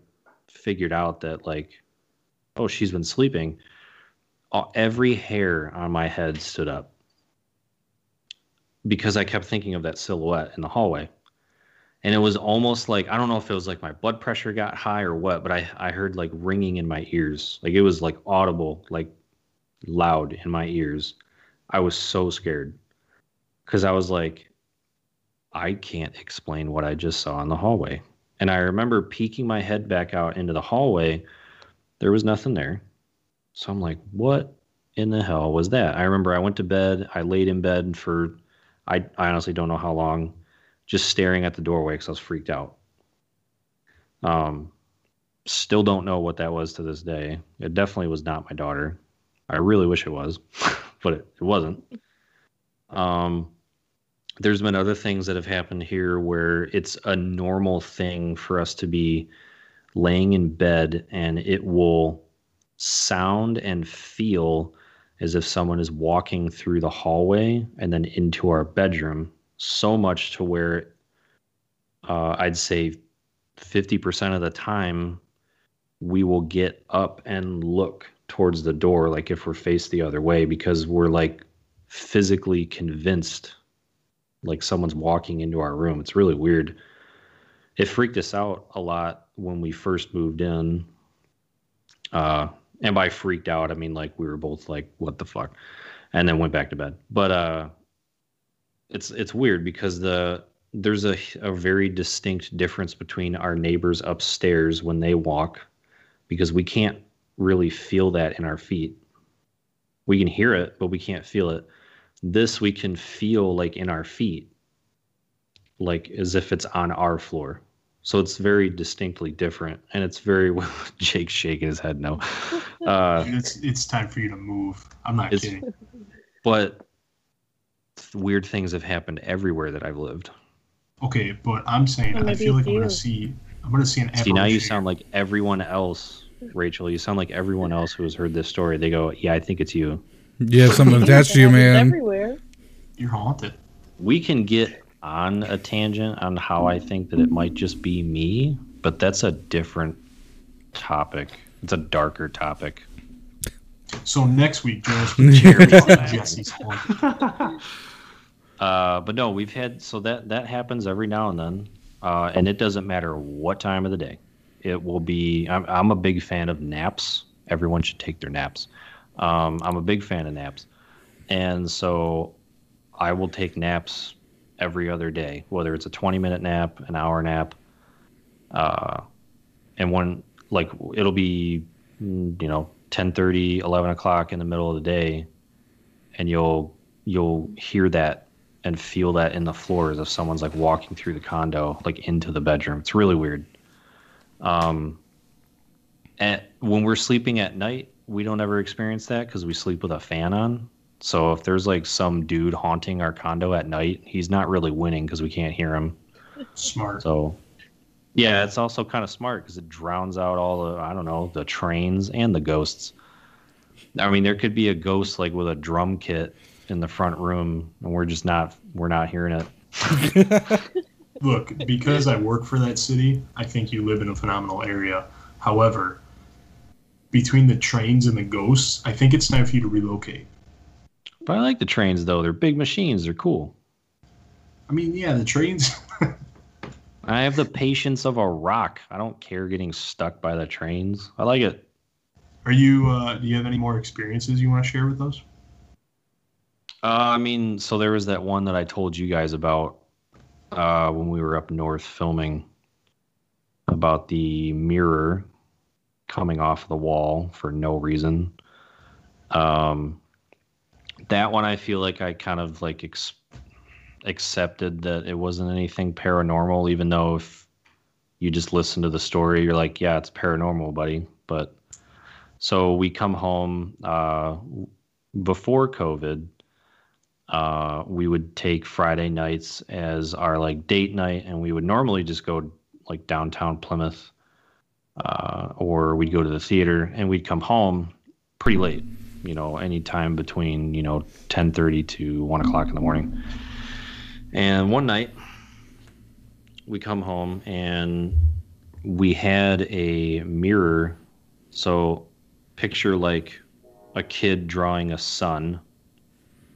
figured out that, like, oh, she's been sleeping. Every hair on my head stood up because I kept thinking of that silhouette in the hallway and it was almost like I don't know if it was like my blood pressure got high or what, but I I heard like ringing in my ears, like it was like audible, like loud in my ears. I was so scared because I was like, I can't explain what I just saw in the hallway, and I remember peeking my head back out into the hallway. There was nothing there, so I'm like, what in the hell was that? I remember I went to bed. I laid in bed for I I honestly don't know how long just staring at the doorway because I was freaked out. Um, still don't know what that was to this day. It definitely was not my daughter. I really wish it was, but it, it wasn't. Um, there's been other things that have happened here where it's a normal thing for us to be laying in bed and it will sound and feel as if someone is walking through the hallway and then into our bedroom so much to where uh, I'd say 50% of the time we will get up and look towards the door like if we're faced the other way because we're like physically convinced like someone's walking into our room. It's really weird. It freaked us out a lot when we first moved in. Uh, and by freaked out, I mean like we were both like, what the fuck? And then went back to bed. But uh it's it's weird because the there's a, a very distinct difference between our neighbors upstairs when they walk because we can't really feel that in our feet. We can hear it, but we can't feel it. This we can feel like in our feet, like as if it's on our floor. So it's very distinctly different, and it's very well Jake's shaking his head no. Uh, it's it's time for you to move. I'm not kidding. But weird things have happened everywhere that I've lived. Okay, but I'm saying I feel like I'm gonna see I'm gonna see an. See now you sound like everyone else, Rachel. You sound like everyone else who has heard this story. They go, "Yeah, I think it's you." You have someone attached to you, man. Everywhere. You're haunted. We can get on a tangent on how I think that it might just be me, but that's a different topic. It's a darker topic. So next week, Jonas Jesse's haunted. Uh, but no, we've had so that that happens every now and then, uh, and it doesn't matter what time of the day. It will be. I'm, I'm a big fan of naps. Everyone should take their naps. Um, I'm a big fan of naps, and so I will take naps every other day, whether it's a 20 minute nap, an hour nap. Uh, and when, like, it'll be, you know, 10 30, 11 o'clock in the middle of the day, and you'll, you'll hear that and feel that in the floor as if someone's like walking through the condo, like into the bedroom. It's really weird. Um, and when we're sleeping at night, we don't ever experience that because we sleep with a fan on. So if there's like some dude haunting our condo at night, he's not really winning because we can't hear him. Smart. So yeah, it's also kind of smart because it drowns out all the I don't know the trains and the ghosts. I mean, there could be a ghost like with a drum kit in the front room, and we're just not we're not hearing it. Look, because I work for that city, I think you live in a phenomenal area. However, between the trains and the ghosts, I think it's time for you to relocate. But I like the trains though; they're big machines. They're cool. I mean, yeah, the trains. I have the patience of a rock. I don't care getting stuck by the trains. I like it. Are you? Uh, do you have any more experiences you want to share with us? Uh, I mean, so there was that one that I told you guys about uh, when we were up north filming about the mirror coming off the wall for no reason. Um, that one I feel like I kind of like ex- accepted that it wasn't anything paranormal, even though if you just listen to the story, you're like, yeah, it's paranormal, buddy. But so we come home uh, before COVID. Uh, we would take Friday nights as our like date night, and we would normally just go like downtown Plymouth, uh, or we'd go to the theater, and we'd come home pretty late. You know, anytime between you know ten thirty to one o'clock in the morning. And one night, we come home and we had a mirror. So, picture like a kid drawing a sun.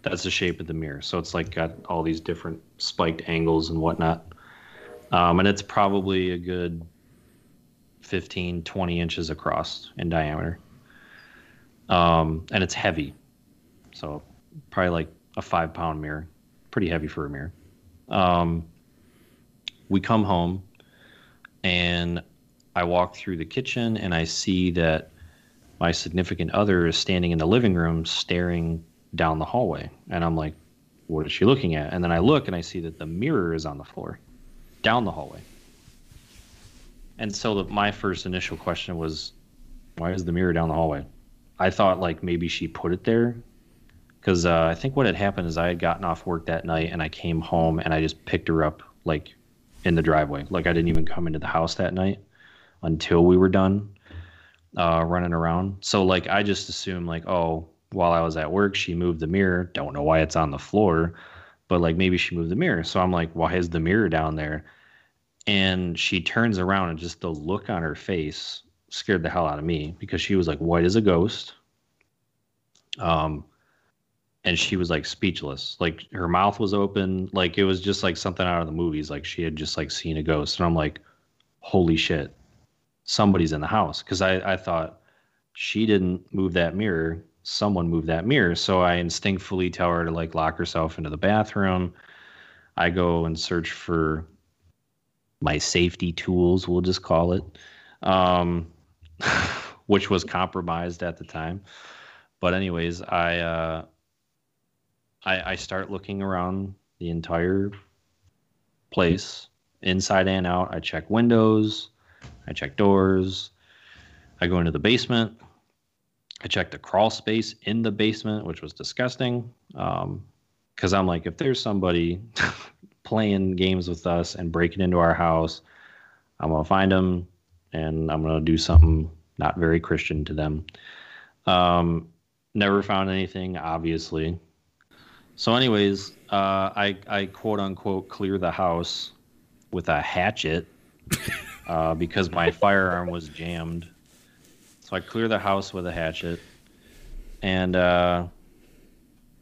That's the shape of the mirror. So it's like got all these different spiked angles and whatnot. Um, and it's probably a good 15, 20 inches across in diameter. Um, and it's heavy. So probably like a five pound mirror. Pretty heavy for a mirror. Um, we come home and I walk through the kitchen and I see that my significant other is standing in the living room staring down the hallway. And I'm like, what is she looking at? And then I look and I see that the mirror is on the floor down the hallway. And so the, my first initial question was, why is the mirror down the hallway? I thought like maybe she put it there because uh, I think what had happened is I had gotten off work that night and I came home and I just picked her up like in the driveway. Like I didn't even come into the house that night until we were done uh, running around. So like I just assumed like oh while I was at work she moved the mirror. Don't know why it's on the floor, but like maybe she moved the mirror. So I'm like why is the mirror down there? And she turns around and just the look on her face scared the hell out of me because she was like white as a ghost. Um and she was like speechless like her mouth was open like it was just like something out of the movies like she had just like seen a ghost and i'm like holy shit somebody's in the house because I, I thought she didn't move that mirror someone moved that mirror so i instinctively tell her to like lock herself into the bathroom i go and search for my safety tools we'll just call it um, which was compromised at the time but anyways i uh I, I start looking around the entire place, inside and out. I check windows, I check doors. I go into the basement. I checked the crawl space in the basement, which was disgusting. Because um, I'm like, if there's somebody playing games with us and breaking into our house, I'm gonna find them and I'm gonna do something not very Christian to them. Um, never found anything, obviously. So, anyways, uh, I I quote unquote clear the house with a hatchet uh, because my firearm was jammed. I clear the house with a hatchet, and uh,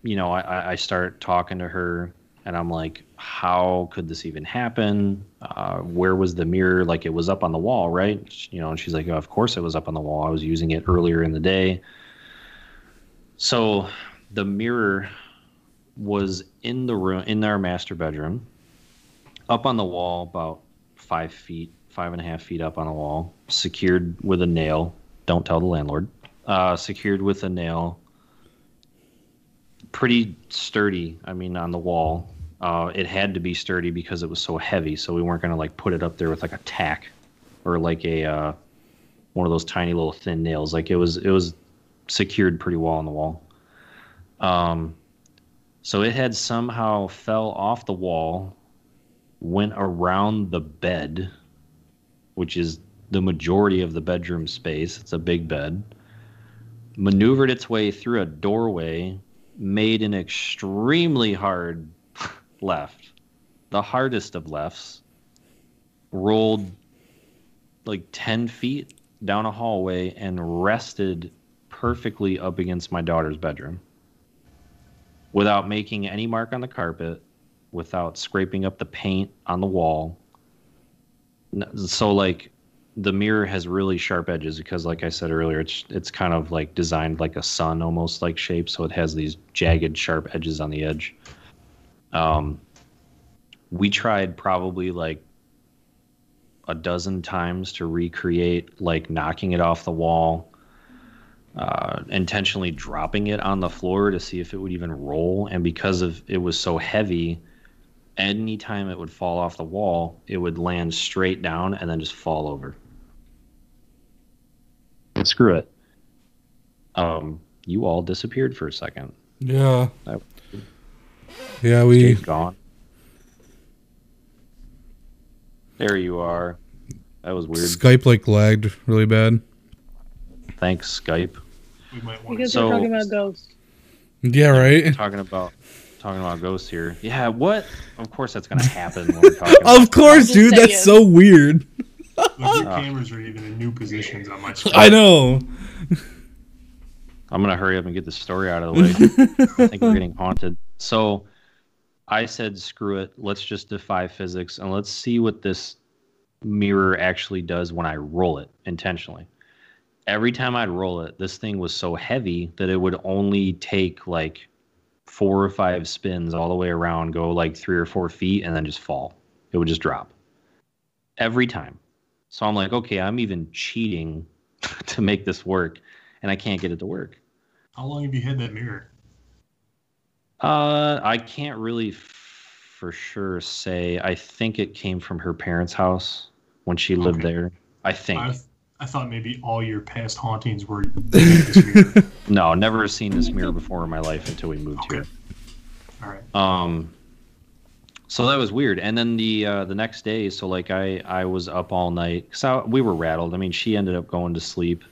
you know I I start talking to her, and I'm like, how could this even happen? Uh, where was the mirror? Like it was up on the wall, right? You know, and she's like, oh, of course it was up on the wall. I was using it earlier in the day. So the mirror was in the room in our master bedroom, up on the wall, about five feet, five and a half feet up on the wall, secured with a nail. Don't tell the landlord. Uh, secured with a nail. Pretty sturdy. I mean, on the wall. Uh, it had to be sturdy because it was so heavy. So we weren't gonna like put it up there with like a tack or like a uh, one of those tiny little thin nails. Like it was it was secured pretty well on the wall. Um, so it had somehow fell off the wall, went around the bed, which is the majority of the bedroom space. It's a big bed. Maneuvered its way through a doorway, made an extremely hard left, the hardest of lefts, rolled like 10 feet down a hallway and rested perfectly up against my daughter's bedroom without making any mark on the carpet, without scraping up the paint on the wall. So like the mirror has really sharp edges because like I said earlier, it's it's kind of like designed like a sun almost like shape, so it has these jagged sharp edges on the edge. Um we tried probably like a dozen times to recreate like knocking it off the wall uh, intentionally dropping it on the floor to see if it would even roll. And because of it was so heavy, anytime it would fall off the wall, it would land straight down and then just fall over. And screw it. Um, you all disappeared for a second. Yeah. That- Yeah, we gone. There you are. That was weird. Skype like lagged really bad. Thanks, Skype. We might want Because So- we're talking about ghosts. Yeah, right. talking about talking about ghosts here. Yeah, what? Of course that's gonna happen when we're talking. about Of course, Just dude. That's so weird. Look, your ah. cameras are even in new positions on my screen. I know. I'm gonna hurry up and get the story out of the way. I think we're getting haunted. So I said, screw it. Let's just defy physics and let's see what this mirror actually does when I roll it intentionally. Every time I'd roll it, this thing was so heavy that it would only take like four or five spins all the way around, go like three or four feet, and then just fall. It would just drop every time. So I'm like, okay, I'm even cheating to make this work, and I can't get it to work. How long have you had that mirror? Uh, I can't really f- for sure say. I think it came from her parents' house when she lived Okay. there. I think. I, I thought maybe all your past hauntings were this mirror. No, never seen this mirror before in my life until we moved Okay. here. All right. Um, so that was weird. And then the uh, the next day, so like I I was up all night because we were rattled. I mean, she ended up going to sleep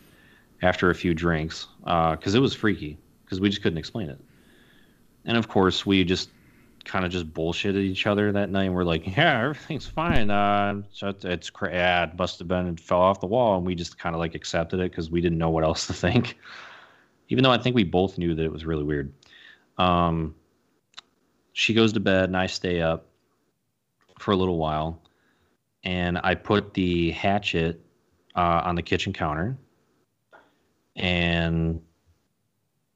after a few drinks because it was freaky because we just couldn't explain it. And of course, we just kind of just bullshitted each other that night. And we're like, yeah, everything's fine. Uh, so it's, it's cra- yeah, it must have been it fell off the wall, and we just kind of like accepted it because we didn't know what else to think. Even though I think we both knew that it was really weird. Um, she goes to bed and I stay up for a little while, and I put the hatchet uh, on the kitchen counter, and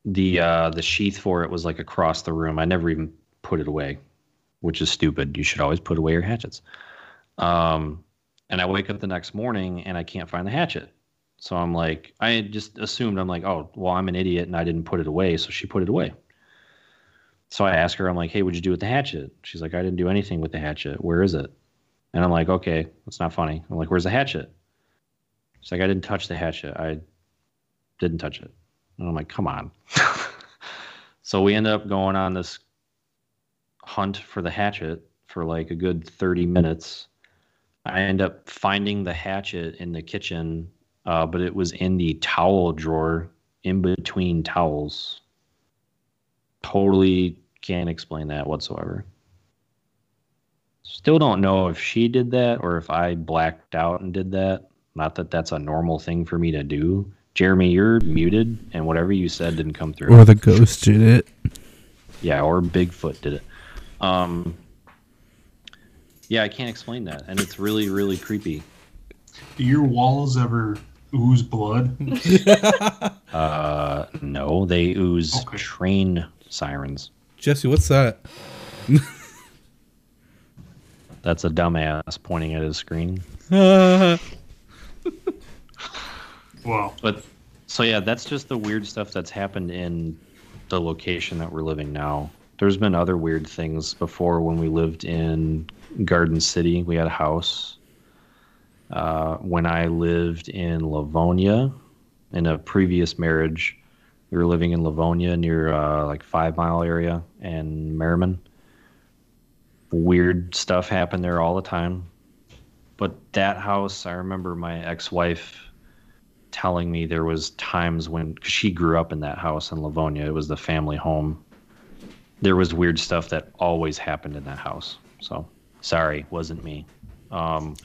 the uh, the sheath for it was like across the room. I never even put it away, which is stupid. You should always put away your hatchets. Um, and I wake up the next morning and I can't find the hatchet. So I'm like, I just assumed I'm like, oh, well, I'm an idiot and I didn't put it away, so she put it away. So I ask her, I'm like, hey, what'd you do with the hatchet? She's like, I didn't do anything with the hatchet. Where is it? And I'm like, okay, that's not funny. I'm like, where's the hatchet? She's like, I didn't touch the hatchet. I didn't touch it. And I'm like, come on. so we end up going on this hunt for the hatchet for like a good 30 minutes. I end up finding the hatchet in the kitchen, uh, but it was in the towel drawer in between towels. Totally can't explain that whatsoever. Still don't know if she did that or if I blacked out and did that. Not that that's a normal thing for me to do. Jeremy, you're muted, and whatever you said didn't come through. Or the ghost did it. Yeah, or Bigfoot did it. Um, yeah, I can't explain that, and it's really, really creepy. Do your walls ever ooze blood? Uh, no, they ooze Okay. train sirens. Jesse, what's that? That's a dumbass pointing at his screen. wow. But so yeah, that's just the weird stuff that's happened in the location that we're living now. There's been other weird things before when we lived in Garden City. We had a house. Uh, when I lived in Livonia, in a previous marriage, we were living in Livonia near uh, like Five Mile area and Merriman. Weird stuff happened there all the time. But that house, I remember my ex-wife telling me there was times when she grew up in that house in Livonia. It was the family home. There was weird stuff that always happened in that house. So sorry, wasn't me. Um,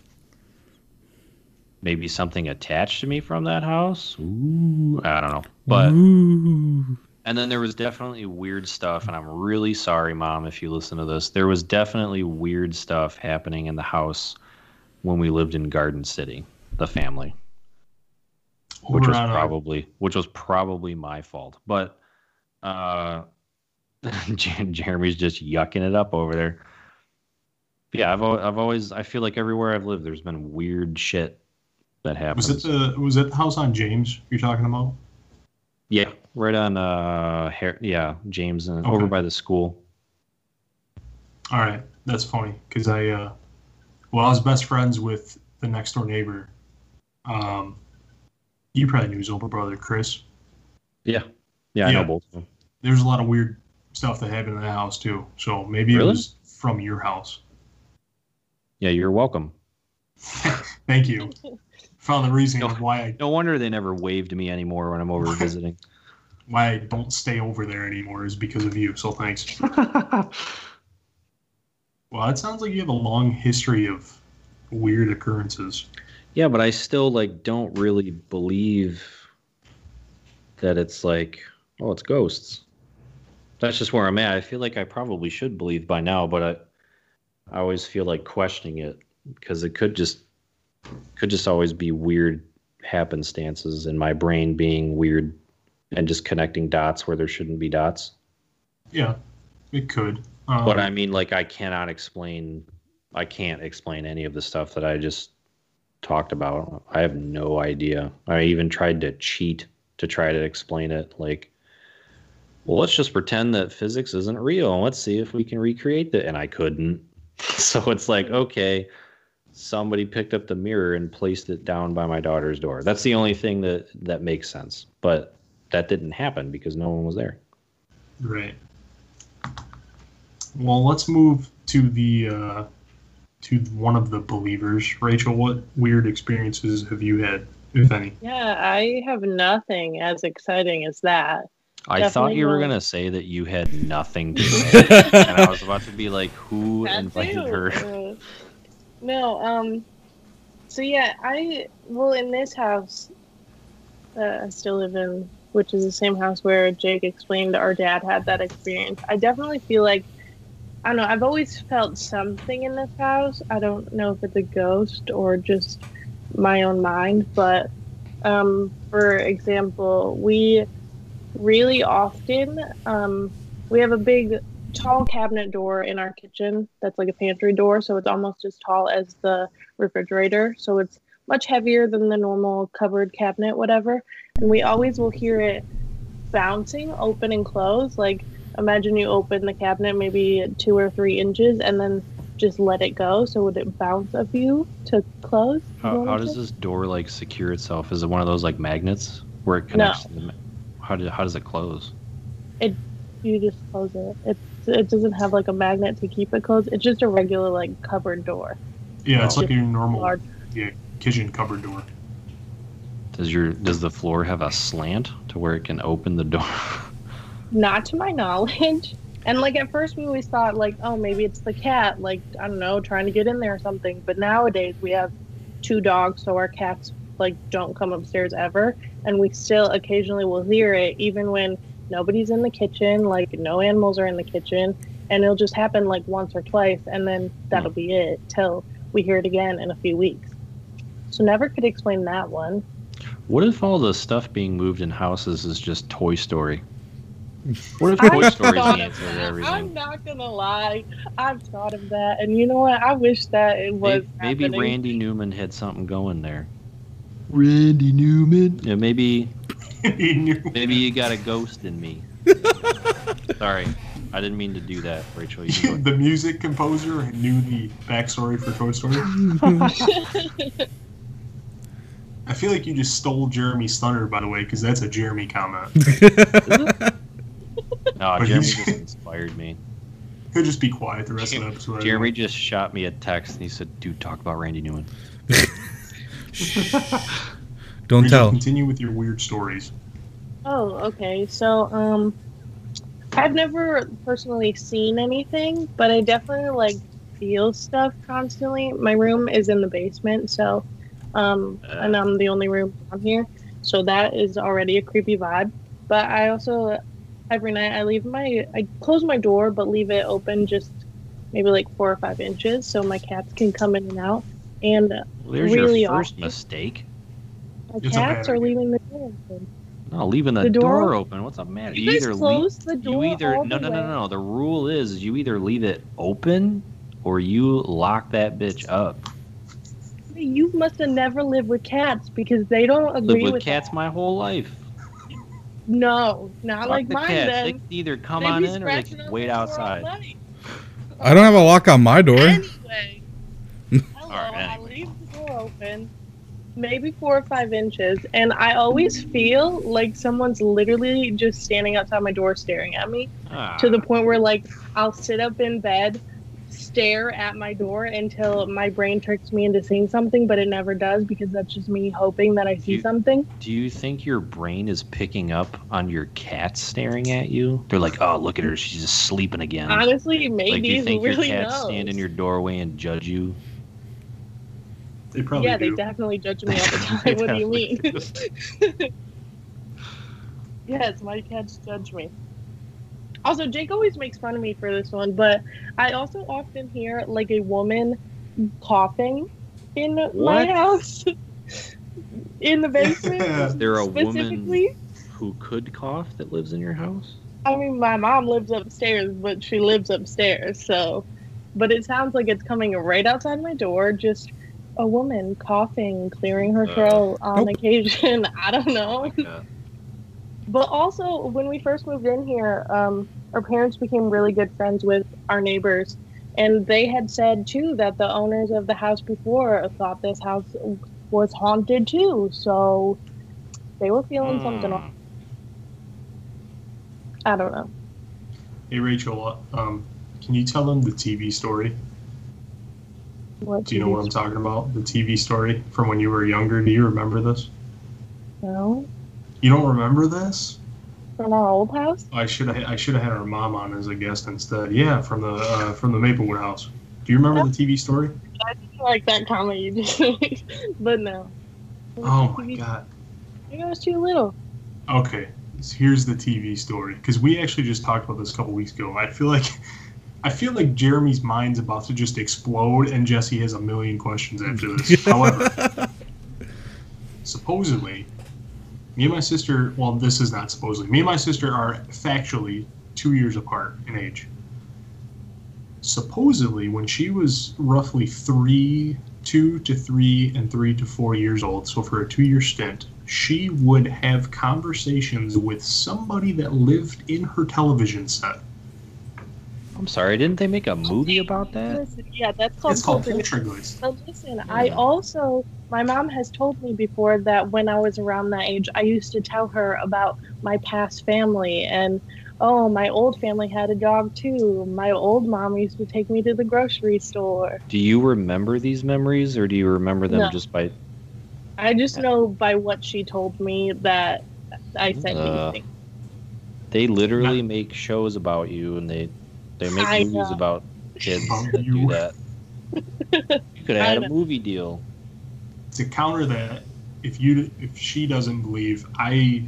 maybe something attached to me from that house. Ooh, I don't know. But ooh. and then there was definitely weird stuff, and I'm really sorry, mom, if you listen to this. There was definitely weird stuff happening in the house when we lived in Garden City, the family which over was on, probably which was probably my fault. But uh, Jeremy's just yucking it up over there. Yeah, I've I've always I feel like everywhere I've lived, there's been weird shit that happens. was it the was it the house on James you're talking about? Yeah, right on uh, Har- yeah, James and Okay. over by the school. All right, that's funny because I, uh, well, I was best friends with the next door neighbor. Um, you probably knew his older brother, Chris. Yeah, yeah, I Yeah. know both of them. There's a lot of weird stuff that happened in that house too. So maybe it was from your house. Yeah, you're welcome. Thank you. Found the reason No. why I No wonder they never waved me anymore when I'm over visiting. why I don't stay over there anymore is because of you. So thanks. Well, it sounds like you have a long history of weird occurrences. Yeah, but I still like don't really believe that it's like, oh, it's ghosts. That's just where I'm at. I feel like I probably should believe by now, but I I always feel like questioning it because it could just could just always be weird happenstances in my brain being weird and just connecting dots where there shouldn't be dots. Yeah, it could. Um, But I mean, like, I cannot explain. I can't explain any of the stuff that I just talked about. I have no idea. I even tried to cheat to try to explain it. Like, well, let's just pretend that physics isn't real and let's see if we can recreate that. And I couldn't. So it's like, okay, somebody picked up the mirror and placed it down by my daughter's door. That's the only thing that that makes sense. But that didn't happen because no one was there. Right. Well, let's move to the uh, to one of the believers. Rachel, what weird experiences have you had, if any? Yeah, I have nothing as exciting as that. I thought Definitely you were gonna say that you had nothing to say, and I was about to be like, "Who That invited too. her?" Uh, no, um, so yeah, I well in this house that I still live in, which is the same house where Jake explained our dad had that experience. I definitely feel like I don't know. I've always felt something in this house. I don't know if it's a ghost or just my own mind, but um, for example, we really often um, we have a big tall cabinet door in our kitchen that's like a pantry door so it's almost as tall as the refrigerator. So it's much heavier than the normal cupboard cabinet whatever. And we always will hear it bouncing open and close. Like imagine you open the cabinet maybe two or three inches and then just let it go. So would it bounce a few to close? How, how does this door like secure itself? Is it one of those like magnets where it connects? To the, how do, how does it close? It you just close it. It's it doesn't have like a magnet to keep it closed it's just a regular like cupboard door Yeah, it's Oh. like your normal large yeah, kitchen cupboard door. Does your does the floor have a slant to where it can open the door? Not to my knowledge. And like at first we always thought like, oh maybe it's the cat, like I don't know, trying to get in there or something. But nowadays we have two dogs, so our cats like don't come upstairs ever, and we still occasionally will hear it even when nobody's in the kitchen, like no animals are in the kitchen, and it'll just happen like once or twice, and then that'll be it till we hear it again in a few weeks. So never could explain that one. what if all the stuff being moved in houses is just Toy Story? What if I've Toy Story's the thought answer to everything? I'm not gonna lie. I've thought of that, and you know what? I wish that it was. Maybe, maybe. Randy Newman had something going there. Randy Newman. Yeah, maybe He knew. maybe you got a ghost in me. Sorry, I didn't mean to do that, Rachel. You the music composer knew the backstory for Toy Story. I feel like you just stole Jeremy's thunder, by the way, because that's a Jeremy comment. no, But Jeremy just inspired me. He'll just be quiet the rest of the episode. Jeremy just shot me a text and he said, "Dude, talk about Randy Newman." Don't Rachel, tell. Continue with your weird stories. Oh, okay. So, um, I've never personally seen anything, but I definitely like feel stuff constantly. My room is in the basement, so, um, and I'm the only room down here, so that is already a creepy vibe. But I also, every night, I leave my, I close my door, but leave it open just maybe like four or five inches, so my cats can come in and out. And uh, Well, there's Really your first awesome. mistake. My It's cats are leaving the door open. No, leaving the, The door, door- open. What's the matter? You, guys either leave, close the door. you either all no the no no no no. The rule is you either leave it open or you lock that bitch up. You must have never lived with cats because they don't agree Live with cats that. my whole life. No, not Fuck like the mine. cats. They Then can either come They on in or they scratching can wait the door all outside. I don't have a lock on my door. Anyway, hello. Alright, I anyway. leave the door open, maybe four or five inches, and I always feel like someone's literally just standing outside my door staring at me. Ah, to the point where like I'll sit up in bed, stare at my door until my brain tricks me into seeing something, but it never does because that's just me hoping that I see something. Do you think your brain is picking up on your cat staring at you? They're like, "Oh, look at her. She's just sleeping again." Honestly, maybe like, do you think really your knows. stand in your doorway and judge you? They probably yeah, they definitely judge me all the time. what do you definitely mean? yes, my cats judge me. Also, Jake always makes fun of me for this one, but I also often hear like a woman coughing in my house in the basement. Is there a woman specifically. who could cough that lives in your house? I mean, my mom lives upstairs, but she lives upstairs, so. But it sounds like it's coming right outside my door. Just a woman coughing, clearing her Uh, throat on Nope. occasion. I don't know. my But also, when we first moved in here, um, our parents became really good friends with our neighbors, and they had said too that the owners of the house before thought this house was haunted too. So they were feeling something. Hmm. off. I don't know. Hey Rachel, uh, um, can you tell them the TV story? What Do you know what I'm talking about? The TV story from when you were younger. Do you remember this? No, You don't remember this? from our old house. I should have. I should have had our mom on as a guest instead. Yeah, from the uh, from the Maplewood house. Do you remember the TV story? I didn't like that comment you just made, but no. Oh my god. Maybe I was too little. Okay, here's the TV story because we actually just talked about this a couple weeks ago. I feel like, I feel like Jeremy's mind's about to just explode, and Jesse has a million questions after this. However, supposedly, me and my sister. Well, this is not supposedly. Me and my sister are factually two years apart in age. Supposedly, when she was roughly three, two to three, and three to four years old, so for a two-year stint, she would have conversations with somebody that lived in her television set. I'm sorry, didn't they make a movie about that? Listen, yeah, that's called. It's called poltergeist. Poltergeist. But listen, I also, my mom has told me before that when I was around that age, I used to tell her about my past family and, oh, my old family had a dog too. My old mom used to take me to the grocery store. Do you remember these memories, or do you remember them No. just by? I just know by what she told me that I said Uh, these things. They literally make shows about you, and they they make I movies know. about kids About that do you. that. You could have had a movie deal. To counter that, if you if she doesn't believe, I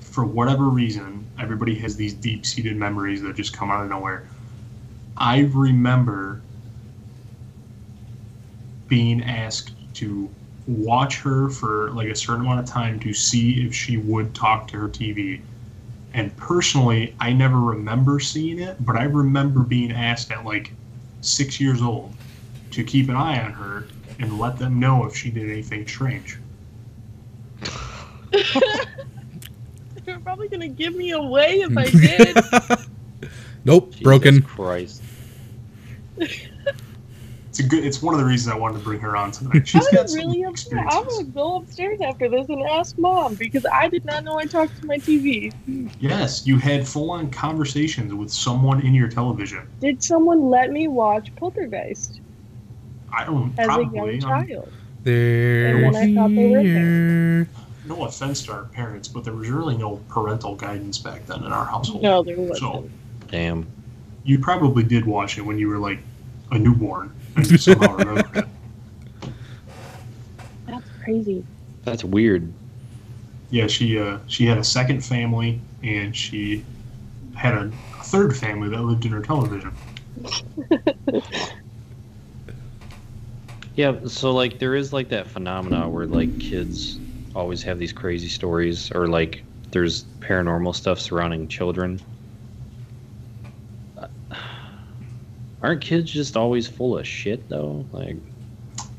for whatever reason, everybody has these deep seated memories that just come out of nowhere. I remember being asked to watch her for like a certain amount of time to see if she would talk to her TV. And personally, I never remember seeing it, but I remember being asked at like six years old to keep an eye on her and let them know if she did anything strange. You're probably gonna give me away if I did. nope, Jesus broken. Christ. It's a good. It's one of the reasons I wanted to bring her on tonight. She's I'm got some really upset. I'm gonna go upstairs after this and ask mom because I did not know I talked to my TV. Yes, you had full-on conversations with someone in your television. Did someone let me watch Poltergeist I don't as probably. a young child? They're And then I thought they were here. no offense to our parents, but there was really no parental guidance back then in our household. No, there wasn't. So Damn. you probably did watch it when you were like a newborn and you somehow remember it. That's crazy. That's weird. Yeah, she uh, she had a second family and she had a, a third family that lived in her television. Yeah, so like there is like that phenomena where like kids always have these crazy stories or like there's paranormal stuff surrounding children. Uh, Aren't kids just always full of shit though? Like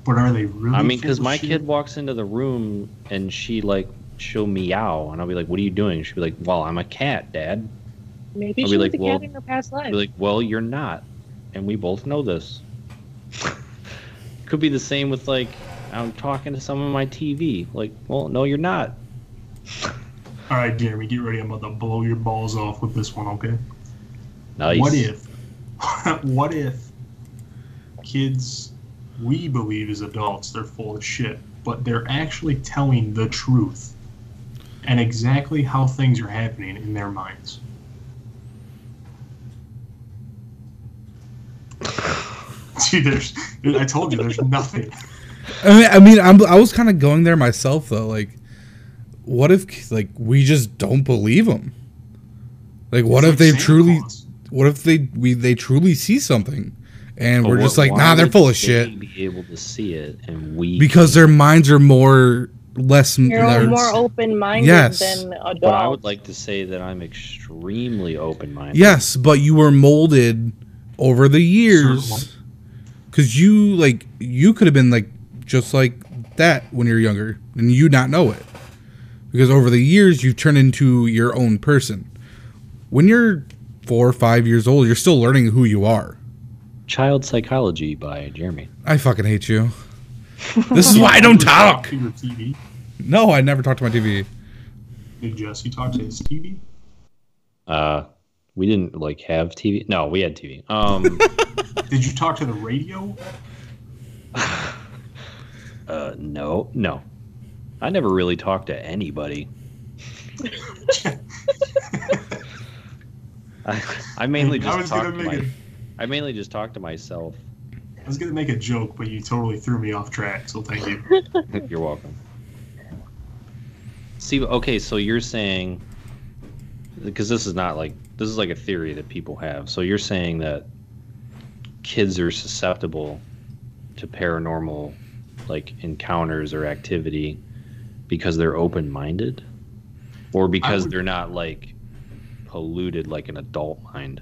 But are they really? I mean cuz my shit? kid walks into the room and she like she'll meow and I'll be like what are you doing? She'll be like, "Well, I'm a cat, dad." Maybe I'll she was like, a well- cat in her past life. Be like, "Well, you're not." And we both know this. Could be the same with like I'm talking to someone on my TV. Like, well, no, you're not. All right, Jeremy, get ready. I'm about to blow your balls off with this one. Okay. Nice. What if? what if kids we believe as adults they're full of shit, but they're actually telling the truth and exactly how things are happening in their minds? See, there's. I told you, there's nothing. I mean, I mean, I'm, I was kind of going there myself though. Like, what if like we just don't believe them? Like, what It's if like they truly? Claus. What if they we they truly see something, and But we're what- just like, nah, they're full of they shit Be able to see it, and we because their minds are more less. You're more open minded Yes. than adults. But I would like to say that I'm extremely open-minded. Yes, but you were molded over the years. Cause you like you could have been like just like that when you're younger and you not know it. Because over the years you've turned into your own person. When you're four or five years old, you're still learning who you are. Child Psychology by Jeremy. I fucking hate you. This is why I don't talk. To your TV. No, I never talk to my TV. Did Jesse talk to his TV? Uh, we didn't like have TV. No, we had TV. Um, Did you talk to the radio? uh, no, no. I never really talked to anybody. I, I mainly I just was talk gonna my. a, I mainly just talk to myself. I was gonna make a joke, but you totally threw me off track. So thank you. You're welcome. See, okay, so you're saying because this is not like this is like a theory that people have. So you're saying that kids are susceptible to paranormal like encounters or activity because they're open-minded or because would- they're not like polluted like an adult mind.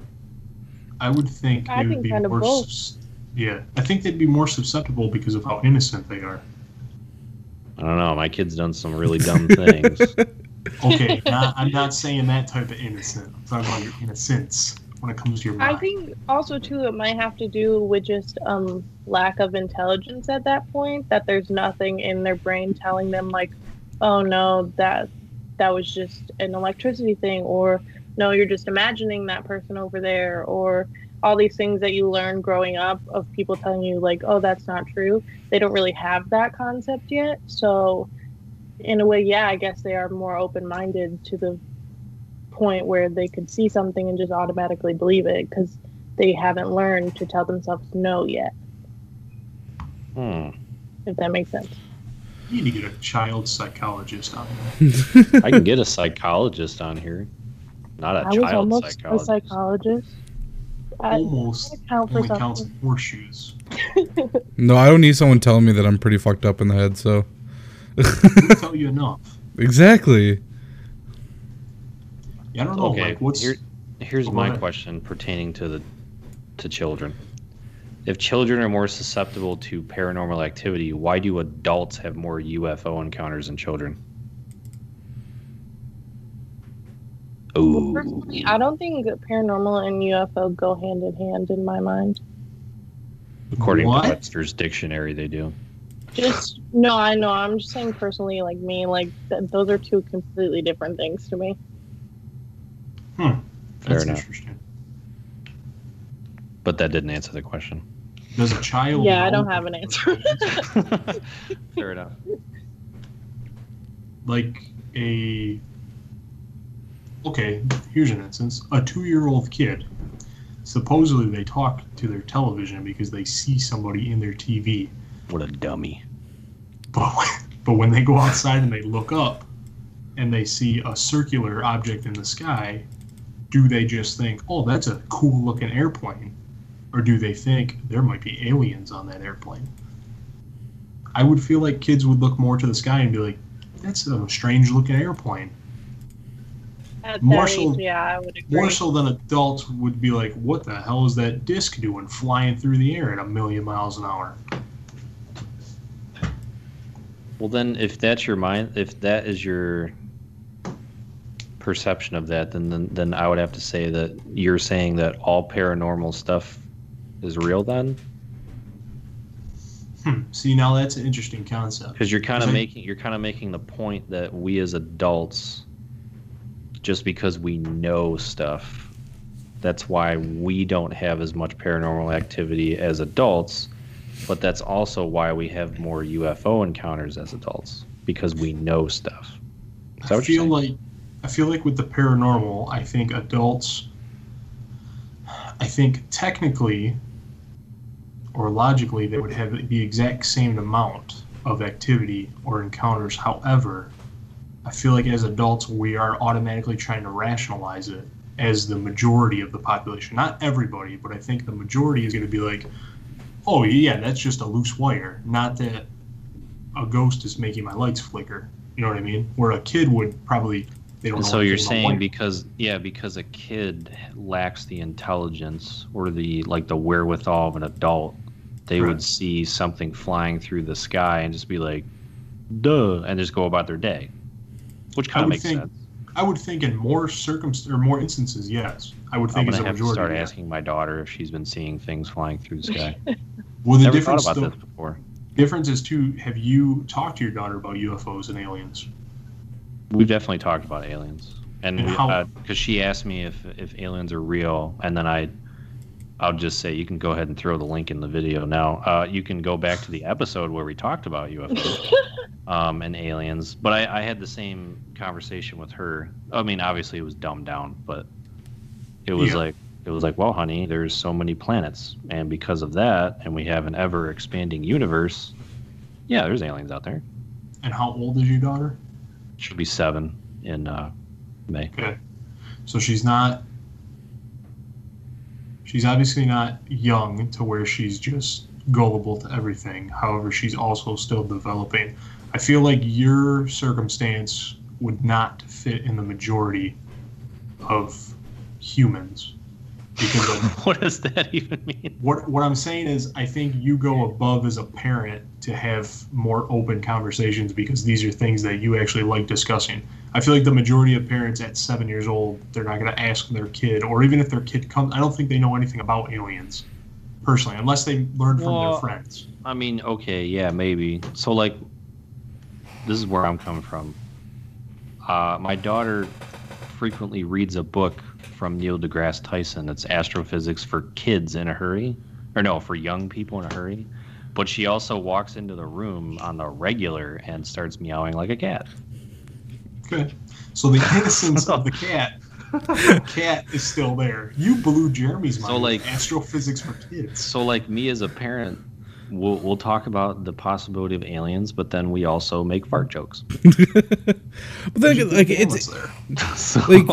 I would think I they would think be kind of more. both. sus- yeah, I think they'd be more susceptible because of how innocent they are. I don't know, my kid's done some really dumb things. Okay, not, I'm not saying that type of innocent. I'm talking about your innocence when it comes to your mind. I think also too it might have to do with just um lack of intelligence at that point that there's nothing in their brain telling them like oh no that that was just an electricity thing or no you're just imagining that person over there or all these things that you learn growing up of people telling you like oh that's not true they don't really have that concept yet so in a way yeah i guess they are more open-minded to the point where they could see something and just automatically believe it because they haven't learned to tell themselves no yet, Hmm. if that makes sense. you need to get a child psychologist on there. I can get a psychologist on here. Not a I was almost psychologist. a psychologist. I Almost count for only counts something. in horseshoes. No, I don't need someone telling me that I'm pretty fucked up in the head, so tell you enough. Exactly. Yeah, I don't know. Okay, Like, what's here, here's Oh, my ahead. question pertaining to the to children. If children are more susceptible to paranormal activity, why do adults have more UFO encounters than children? Oh, Personally, I don't think that paranormal and UFO go hand in hand in my mind. according what? to Webster's dictionary, they do. Just no, I know. I'm just saying personally, like me, like th- those are two completely different things to me. Hmm. Fair That's enough. interesting. But that didn't answer the question. Does a child? Yeah, I don't have an answer. Fair enough. like a okay here's an instance. A two-year-old kid supposedly they talk to their television because they see somebody in their tv What a dummy. but when, but when they go outside and they look up and they see a circular object in the sky do they just think oh that's a cool looking airplane or do they think there might be aliens on that airplane i would feel like kids would look more to the sky and be like that's a strange looking airplane More that so- age, yeah, I would agree. more so than adults would be like, "What the hell is that disc doing, flying through the air at a million miles an hour?" Well, then, if that's your mind, if that is your perception of that, then, then then I would have to say that you're saying that all paranormal stuff is real. Then, Hmm. See, now that's an interesting concept. because you're kind of Because I- making you're kind of making the point that we as adults, just because we know stuff, that's why we don't have as much paranormal activity as adults. But that's also why we have more UFO encounters as adults because we know stuff. I feel like I feel like with the paranormal, I think adults. I think technically, or logically, they would have the exact same amount of activity or encounters. However, I feel like as adults, we are automatically trying to rationalize it as the majority of the population. Not everybody, but I think the majority is going to be like, "Oh yeah, that's just a loose wire." Not that a ghost is making my lights flicker. You know what I mean? Where a kid would probably they don't so you're saying because yeah, because a kid lacks the intelligence or the like the wherewithal of an adult, they would see something flying through the sky and just be like, "Duh," and just go about their day, which I kind of would makes think- sense. I would think in more circumst or more instances, yes. I would think I'm gonna a have to start yeah. asking my daughter if she's been seeing things flying through the sky. Well, the Never thought difference about though, this before. difference is too. Have you talked to your daughter about UFOs and aliens? We've definitely talked about aliens, and And we, how- because she asked me if if aliens are real, and then I, I'll just say you can go ahead and throw the link in the video now. Uh, you can go back to the episode where we talked about UFOs um, and aliens, but I, I had the same conversation with her. I mean, obviously it was dumbed down, but it was Yeah. like it was like, well, honey, there's so many planets, and because of that, and we have an ever expanding universe. Yeah, there's aliens out there. And how old is your daughter? She'll be seven in uh, May. Okay, so she's not. She's obviously not young to where she's just gullible to everything. However, she's also still developing. I feel like your circumstance would not fit in the majority of humans because of what does that even mean? what what I'm saying is I think you go above as a parent to have more open conversations because these are things that you actually like discussing. I feel like the majority of parents at seven years old, they're not going to ask their kid, or even if their kid comes, I don't think they know anything about aliens, personally, unless they learn from Well, their friends. I mean, okay, yeah, maybe. So, like, this is where I'm coming from. Uh, my daughter frequently reads a book from Neil deGrasse Tyson. It's Astrophysics for Kids in a Hurry, or no, for young people in a hurry. But she also walks into the room on the regular and starts meowing like a cat. Okay, so the innocence of the cat, the cat is still there. You blew Jeremy's mind. So, like- astrophysics for kids. So, like me as a parent, we'll we'll talk about the possibility of aliens, but then we also make fart jokes. But then, like, it's. there. so, Like-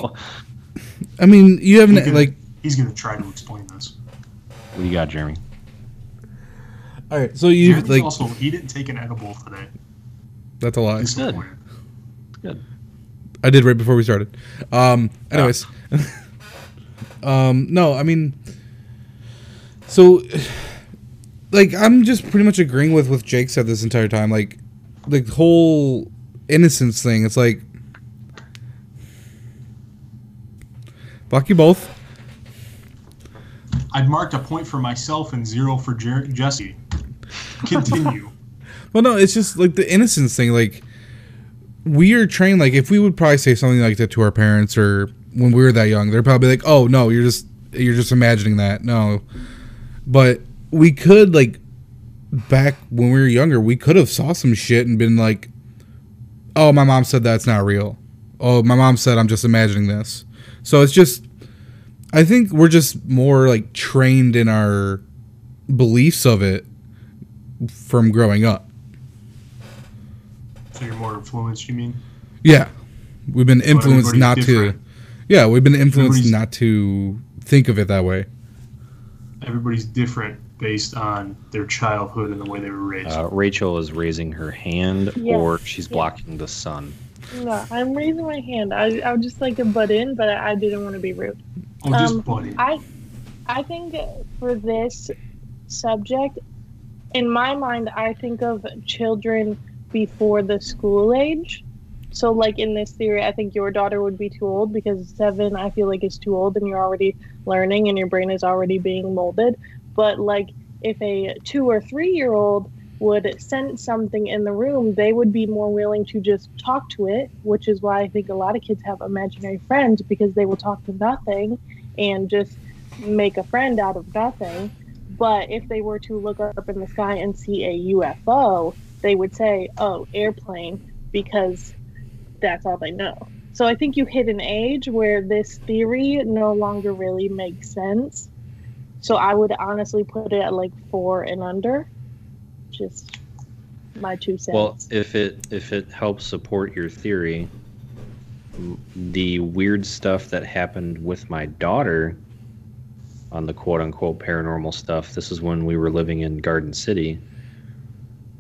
I mean, you haven't He's gonna, like. he's gonna try to explain this. what do you got, Jeremy? All right, so you like. also he didn't take an edible today. That's a lie. Disappointed. I did right before we started. Um, anyways, um, no, I mean, so like I'm just pretty much agreeing with what Jake said this entire time. Like the whole innocence thing. It's like fuck you both. I'd marked a point for myself and zero for Jer- Jesse. Continue. Well, no, it's just like the innocence thing. Like we are trained. Like if we would probably say something like that to our parents or when we were that young, they're probably like, "Oh no, you're just you're just imagining that." No, but we could like back when we were younger, we could have saw some shit and been like, "Oh, my mom said that's not real." Oh, my mom said I'm just imagining this. So it's just I think we're just more like trained in our beliefs of it from growing up. so you're more influenced, you mean? Yeah, we've been influenced not different. to. Yeah, we've been influenced Everybody's- not to think of it that way. Everybody's different based on their childhood and the way they were raised. Uh, Rachel is raising her hand, Yes, or she's yes. blocking the sun. No, I'm raising my hand. I, I would just like to butt in, but I, I didn't want to be rude. oh, just um, buddy. I, I think for this subject, in my mind, I think of children before the school age. So, like in this theory, I think your daughter would be too old because seven, I feel like, is too old and you're already learning and your brain is already being molded. But, like, if a two or three year old would sense something in the room, they would be more willing to just talk to it, which is why I think a lot of kids have imaginary friends because they will talk to nothing and just make a friend out of nothing. But if they were to look up in the sky and see a UFO, they would say, oh, airplane, because that's all they know. So I think you hit an age where this theory no longer really makes sense. So I would honestly put it at like four and under. Just my two cents. Well, if it if it helps support your theory, the weird stuff that happened with my daughter on the quote unquote paranormal stuff. This is when we were living in Garden City.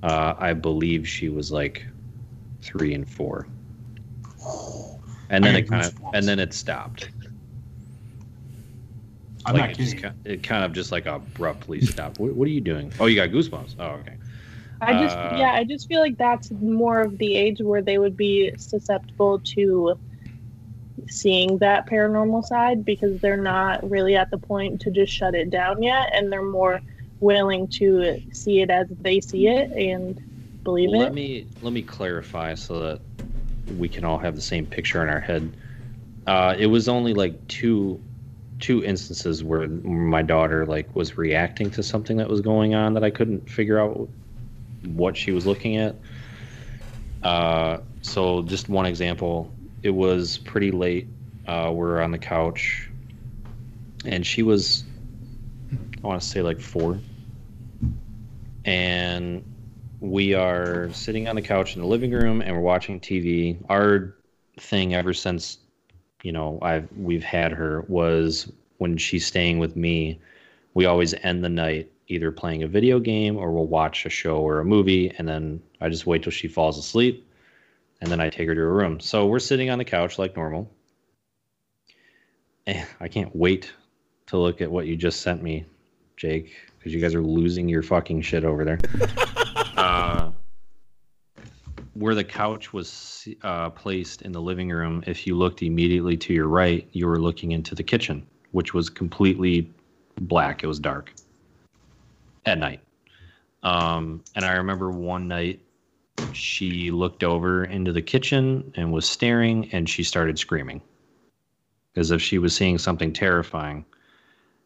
Uh, I believe she was like three and four, and then it kind of and then it stopped. I'm like not it, just, kidding. ki- it kind of just like abruptly stopped. What, what are you doing? Oh, you got goosebumps. Oh, okay. I just Uh, yeah, I just feel like that's more of the age where they would be susceptible to seeing that paranormal side because they're not really at the point to just shut it down yet and they're more willing to see it as they see it and believe Let it. Let me let me clarify so that we can all have the same picture in our head. Uh, it was only like two two instances where my daughter like was reacting to something that was going on that I couldn't figure out what she was looking at. Uh, so just one example, it was pretty late. Uh, we're on the couch, and she was, I want to say like four, and we are sitting on the couch in the living room and we're watching TV. Our thing ever since you know I've we've had her was when she's staying with me, we always end the night either playing a video game or we'll watch a show or a movie and then I just wait till she falls asleep and then I take her to her room. So we're sitting on the couch like normal. Eh, I can't wait to look at what you just sent me, Jake, because you guys are losing your fucking shit over there. uh, where the couch was uh, placed in the living room, if you looked immediately to your right, you were looking into the kitchen, which was completely black. It was dark at night. Um, and I remember one night she looked over into the kitchen and was staring, and she started screaming as if she was seeing something terrifying.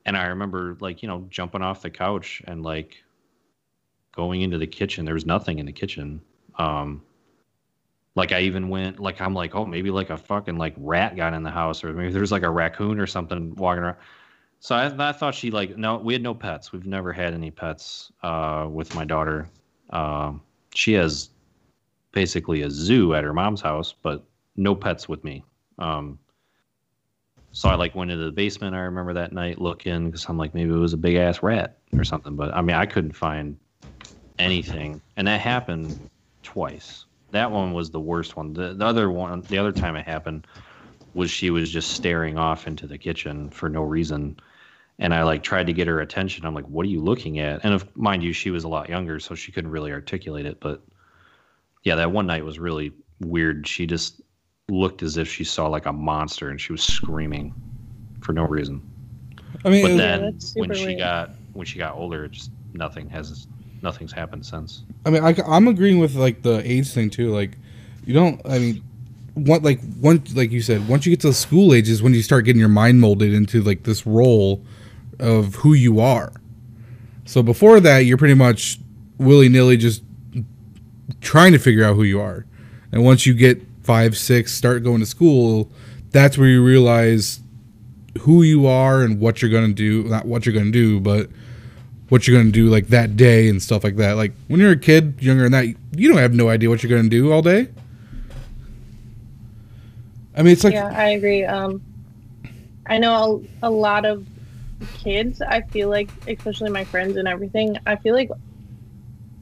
And I remember, like, you know, jumping off the couch and like going into the kitchen. There was nothing in the kitchen. Um, like I even went, like I'm like, oh, maybe like a fucking like rat got in the house, or maybe there's like a raccoon or something walking around. So I, I thought she like no, we had no pets. We've never had any pets uh, with my daughter. Um, she has basically a zoo at her mom's house, but no pets with me. Um, so I like went into the basement. I remember that night looking because I'm like maybe it was a big ass rat or something. But I mean I couldn't find anything, and that happened twice. That one was the worst one. The, the other one, the other time it happened, was she was just staring off into the kitchen for no reason, and I like tried to get her attention. I'm like, "What are you looking at?" And if mind you, she was a lot younger, so she couldn't really articulate it. But yeah, that one night was really weird. She just looked as if she saw like a monster, and she was screaming for no reason. I mean, But then that's when she weird. got when she got older, just nothing has nothing's happened since. I mean, I, am agreeing with like the age thing too. Like, you don't. I mean, what like once like you said, once you get to the school age is when you start getting your mind molded into like this role of who you are. So before that, you're pretty much willy nilly just trying to figure out who you are. And once you get five, six, start going to school, that's where you realize who you are and what you're gonna do. Not what you're gonna do, but what you're gonna do like that day and stuff like that. Like when you're a kid, younger than that, you don't have no idea what you're gonna do all day. I mean, it's like yeah, I agree. Um, I know a, a lot of kids. I feel like, especially my friends and everything. I feel like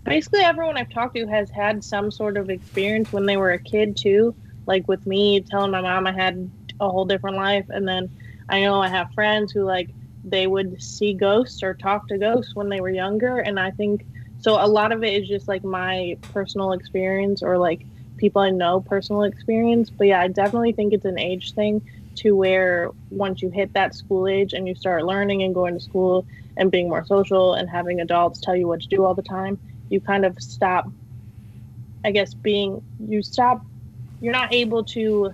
basically everyone I've talked to has had some sort of experience when they were a kid too. Like with me telling my mom I had a whole different life, and then I know I have friends who like they would see ghosts or talk to ghosts when they were younger, and I think so. A lot of it is just like my personal experience or like people I know personal experience. But yeah, I definitely think it's an age thing to where once you hit that school age and you start learning and going to school and being more social and having adults tell you what to do all the time, you kind of stop, I guess, being, you stop, you're not able to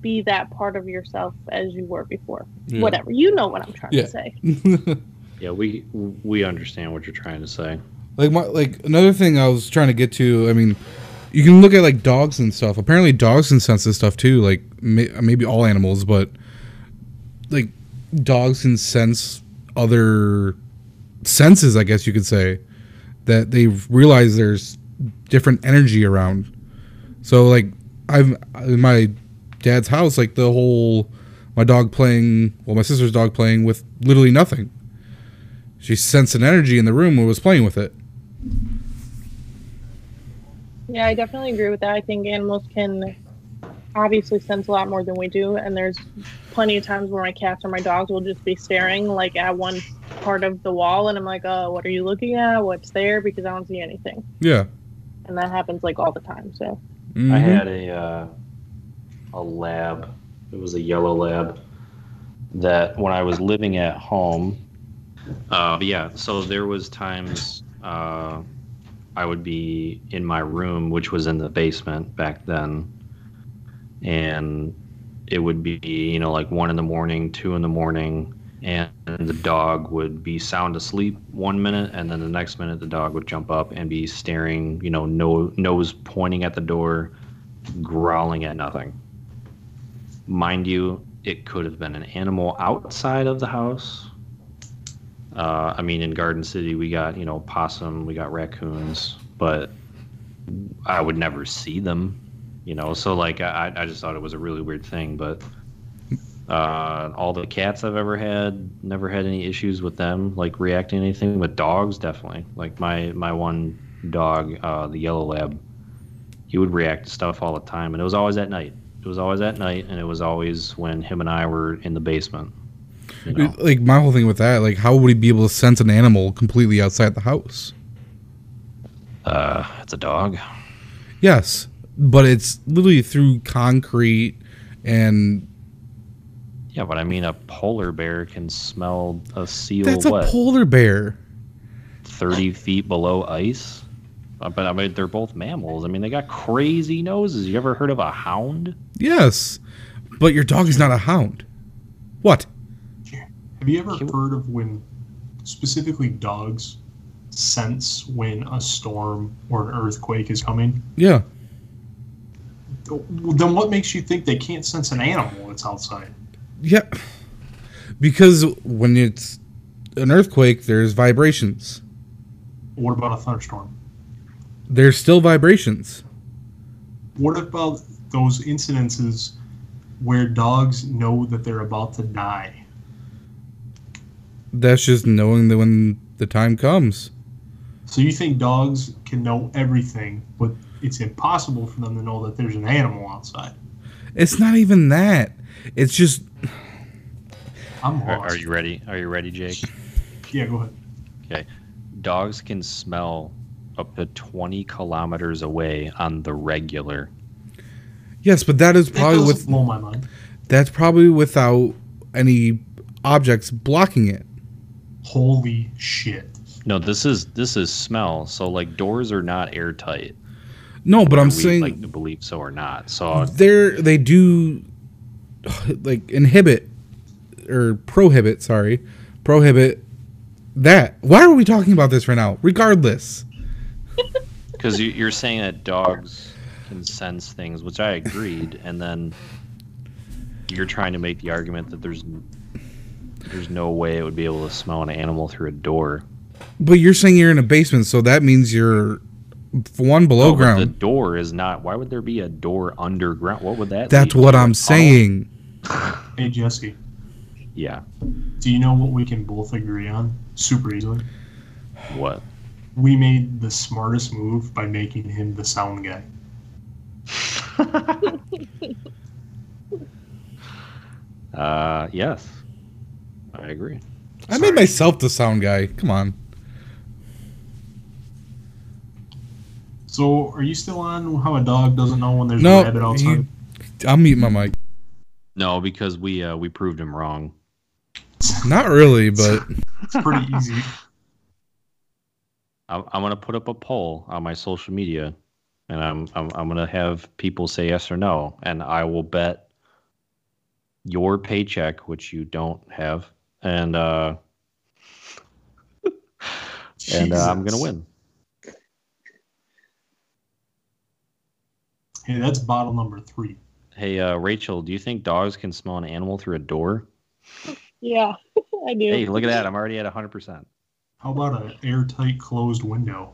be that part of yourself as you were before. Yeah. Whatever. You know what I'm trying Yeah. to say. Yeah, we we understand what you're trying to say. like my like another thing I was trying to get to. I mean, you can look at like dogs and stuff. Apparently, dogs can sense this stuff too. Like may, maybe all animals, but like dogs can sense other senses. I guess you could say that they realize there's different energy around. So like I've in my dad's house, like the whole my dog playing, well, my sister's dog playing with literally nothing. She sensed an energy in the room and was playing with it. Yeah, I definitely agree with that. I think animals can obviously sense a lot more than we do, and there's plenty of times where my cats or my dogs will just be staring like at one part of the wall, and I'm like, "Oh, what are you looking at? What's there?" Because I don't see anything, Yeah. and that happens like all the time. So I Mhm. had a uh, a lab. It was a yellow lab that when I was living at home. Uh, but yeah, so there was times uh, I would be in my room, which was in the basement back then, and it would be you know like one in the morning, two in the morning, and the dog would be sound asleep one minute, and then the next minute the dog would jump up and be staring, you know, no, nose pointing at the door, growling at nothing. Mind you, it could have been an animal outside of the house. Uh, I mean, in Garden City, we got, you know, possum, we got raccoons, but I would never see them, you know. So, like, I, I just thought it was a really weird thing. But uh, all the cats I've ever had, never had any issues with them, like reacting anything. With dogs, definitely. Like my my one dog, uh, the yellow lab, he would react to stuff all the time, and it was always at night. It was always at night, and it was always when him and I were in the basement. You know? Like my whole thing with that, like how would he be able to sense an animal completely outside the house? Uh, it's a dog. Yes, but it's literally through concrete and Yeah, but I mean, a polar bear can smell a seal. that's a what polar bear. thirty feet below ice? Uh, But I mean, they're both mammals. I mean, they got crazy noses. You ever heard of a hound? Yes, but your dog is not a hound. What? Have you ever He- heard of when specifically dogs sense when a storm or an earthquake is coming? Yeah, Then what makes you think they can't sense an animal that's outside? yeah. Because when it's an earthquake, there's vibrations. What about a thunderstorm? There's still vibrations. What about those incidences where dogs know that they're about to die? That's just knowing that when the time comes. So you think dogs can know everything, but it's impossible for them to know that there's an animal outside. It's not even that. It's just I'm Are, lost. are you ready? Are you ready, Jake? Yeah, go ahead. Okay. Dogs can smell up to 20 kilometers away on the regular. yes, but that is probably does with blow my mind. that's probably without any objects blocking it. Holy shit. No, this is this is smell. So like doors are not airtight. No, but I'm we saying like to believe so or not. So they're they do like inhibit or prohibit sorry prohibit that why are we talking about this right now regardless because you, you're saying that dogs can sense things, which I agreed, and then you're trying to make the argument that there's there's no way it would be able to smell an animal through a door. but you're saying you're in a basement so that means you're one below oh, No, ground The door is not. Why would there be a door underground? What would that? that's lead what to? i'm Oh, saying Hey, Jesse, yeah. do you know what we can both agree on? Super easily. What? We made the smartest move by making him the sound guy. Uh, yes, I agree. i made myself the sound guy come on So, are you still on how a dog doesn't know when there's no a rabbit outside? you, i'll mute my mic No, because we uh, we proved him wrong. not really but It's pretty easy. I'm, I'm gonna put up a poll on my social media, and I'm, I'm I'm gonna have people say yes or no, and I will bet your paycheck, which you don't have, and uh, and uh, I'm gonna win. Hey, that's bottle number three. Hey, uh, Rachel, do you think dogs can smell an animal through a door? Yeah, I do. Hey, look at that! I'm already at 100. Percent How about an airtight closed window?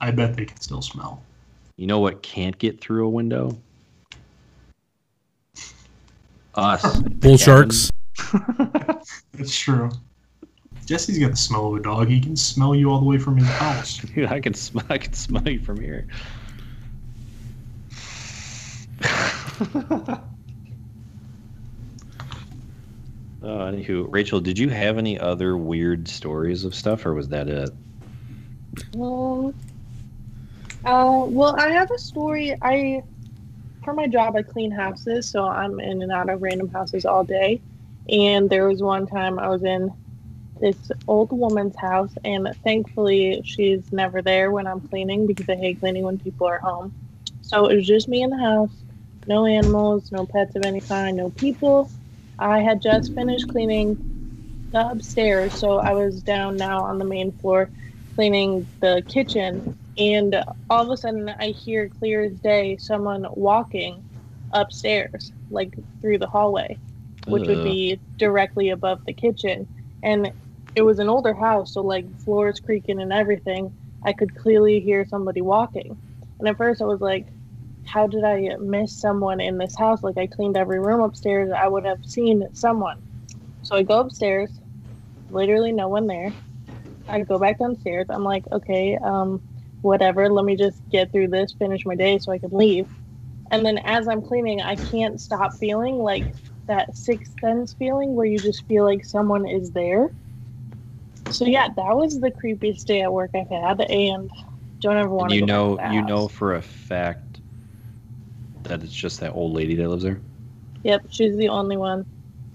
I bet they can still smell. You know what can't get through a window? Us. bull sharks That's true. Jesse's got the smell of a dog. He can smell you all the way from his house. Dude, I can smell. I can smell you from here. Oh, anywho, Rachel, did you have any other weird stories of stuff, or was that it? Um, uh, well, I have a story. I, for my job, I clean houses, so I'm in and out of random houses all day. And there was one time I was in this old woman's house, and thankfully she's never there when I'm cleaning because I hate cleaning when people are home. So it was just me in the house, no animals, no pets of any kind, no people. I had just finished cleaning the upstairs, so I was down now on the main floor cleaning the kitchen and all of a sudden I hear clear as day someone walking upstairs like through the hallway which would be directly above the kitchen and it was an older house so like floors creaking and everything. I could clearly hear somebody walking and at first I was like how did I miss someone in this house like I cleaned every room upstairs I would have seen someone so I go upstairs literally no one there I go back downstairs. I'm like, okay, um, whatever. Let me just get through this, finish my day, so I can leave. And then as I'm cleaning, I can't stop feeling like that sixth sense feeling where you just feel like someone is there. So yeah, that was the creepiest day at work I've had, and don't ever want to. you know, you know for a fact that it's just that old lady that lives there. Yep, she's the only one.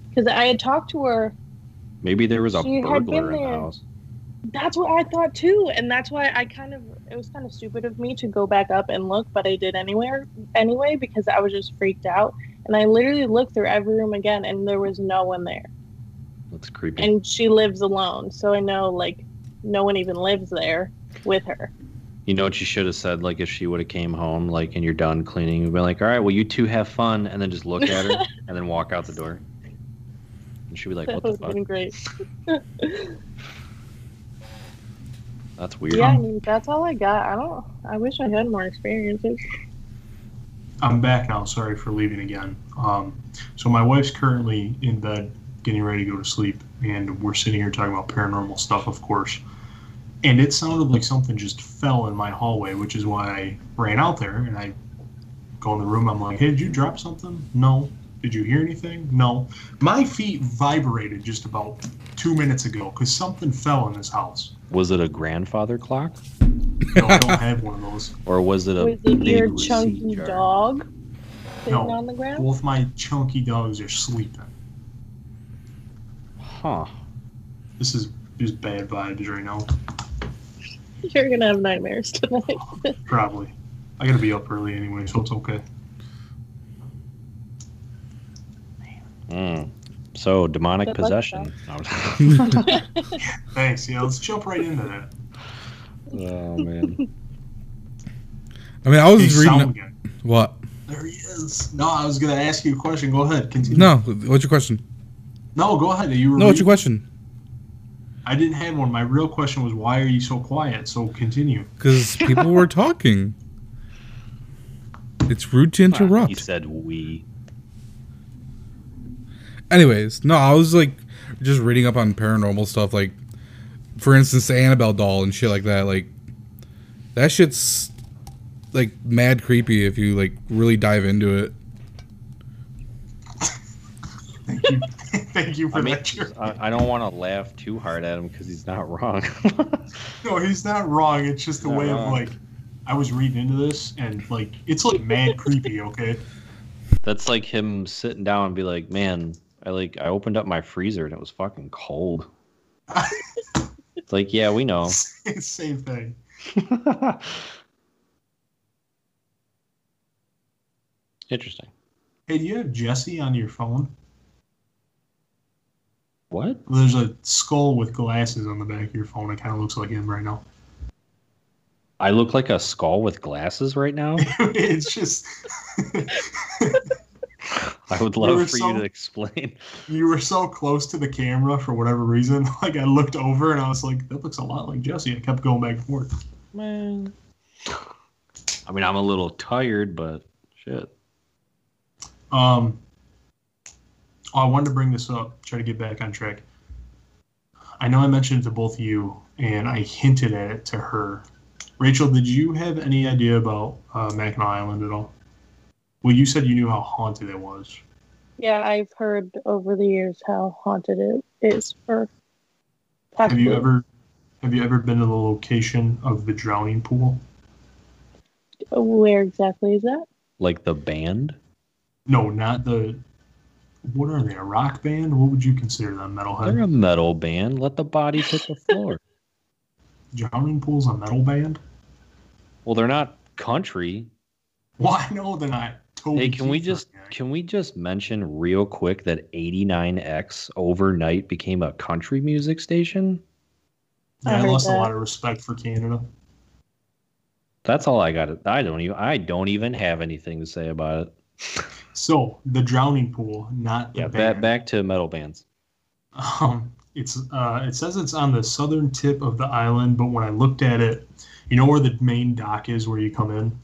Because I had talked to her Maybe there was a She burglar in the house. That's what I thought too, and that's why I kind of it was kind of stupid of me to go back up and look, but I did anyway anyway because I was just freaked out, and I literally looked through every room again, and there was no one there, That's creepy. and she lives alone, so I know like no one even lives there with her. You know what you should have said? Like if she would have came home, like and you're done cleaning, you'd be like, "All right, well, you two have fun," and then just look at her and then walk out the door. And she'd be like, that "What the would have fuck? been great. That's weird." Yeah, I mean that's all I got. I don't. I wish I had more experiences. I'm back now. Sorry for leaving again. Um, so my wife's currently in bed, getting ready to go to sleep, and we're sitting here talking about paranormal stuff, of course. And it sounded like something just fell in my hallway, which is why I ran out there and I go in the room. I'm like, "Hey, did you drop something?" No. Did you hear anything? No. My feet vibrated just about two minutes ago because something fell in this house. Was it a grandfather clock, No, I don't have one of those. or was it a Was it big your chunky jar? dog sitting No. on the ground? Both my chunky dogs are sleeping. Huh. This is just bad vibes right now. You're gonna have nightmares tonight. Probably. I gotta be up early anyway, so it's okay. Mm. So demonic Good possession. Thanks. Yeah, let's jump right into that. oh man. I mean, I was Hey, reading. sound again. What? There he is. No, I was gonna ask you a question. Go ahead. Continue. No. What's your question? No, go ahead. You were No. What's your question? I didn't have one. My real question was why are you so quiet? So continue. Because people were talking. It's rude to interrupt. He said we. Anyways, no, I was like just reading up on paranormal stuff, like for instance, the Annabelle doll and shit like that. Like that shit's like mad creepy if you like really dive into it. Thank you. Thank you for I mean, that. I, I don't want to laugh too hard at him because he's not wrong. No, he's not wrong. It's just a way of like I was reading into this and like it's like mad creepy, okay? That's like him sitting down and be like, "Man, I like I opened up my freezer and it was fucking cold." It's like, yeah, we know. Same thing. Interesting. Hey, do you have Jesse on your phone? What? There's a skull with glasses on the back of your phone. It kind of looks like him right now. I look like a skull with glasses right now. it's just I would love were for so- you to explain. you were so close to the camera for whatever reason. Like I looked over and I was like, that looks a lot like Jesse. I kept going back and forth. Man. I mean, I'm a little tired, but shit. Um, I wanted to bring this up, try to get back on track. I know I mentioned it to both you, and I hinted at it to her. Rachel, did you have any idea about uh, Mackinac Island at all? Well, you said you knew how haunted it was. yeah, I've heard over the years how haunted it is for. Have you ever have you ever been to the location of the drowning pool? Where exactly is that? Like the band? No, not the. What are they? A rock band? What would you consider them? Metalhead? They're a metal band. Let the bodies hit the floor. Drowning pool's a metal band. well, they're not country. Well, I know they're not. Toby Hey, can we just or anything. can we just mention real quick that 89X overnight became a country music station? I Yeah, I heard lost a lot of respect for Canada. That's all I got. I don't even I don't even have anything to say about it. So the drowning pool, not the Yeah, band. back back to metal bands. Um, it's uh, it says it's on the southern tip of the island, but when I looked at it, you know where the main dock is, where you come in,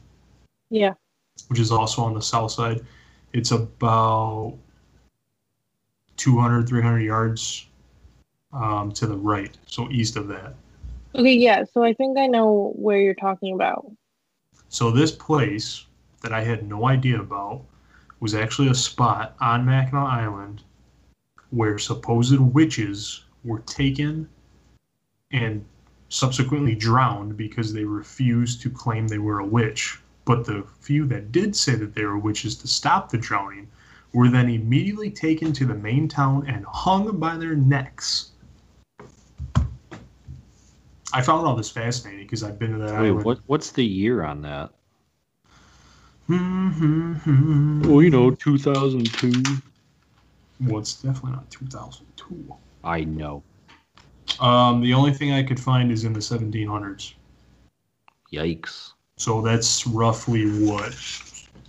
Yeah. which is also on the south side. It's about 200, 300 yards um, to the right, so east of that. Okay, yeah. So I think I know where you're talking about. So this place that I had no idea about was actually a spot on Mackinac Island where supposed witches were taken and subsequently drowned because they refused to claim they were a witch. But the few that did say that they were witches to stop the drowning were then immediately taken to the main town and hung by their necks. I found all this fascinating because I've been to that Wait, island. what what's the year on that? Mm-hmm. Oh, you know, 2002. Well, it's definitely not 2002. I know. Um, the only thing I could find is in the 1700s. Yikes. So that's roughly what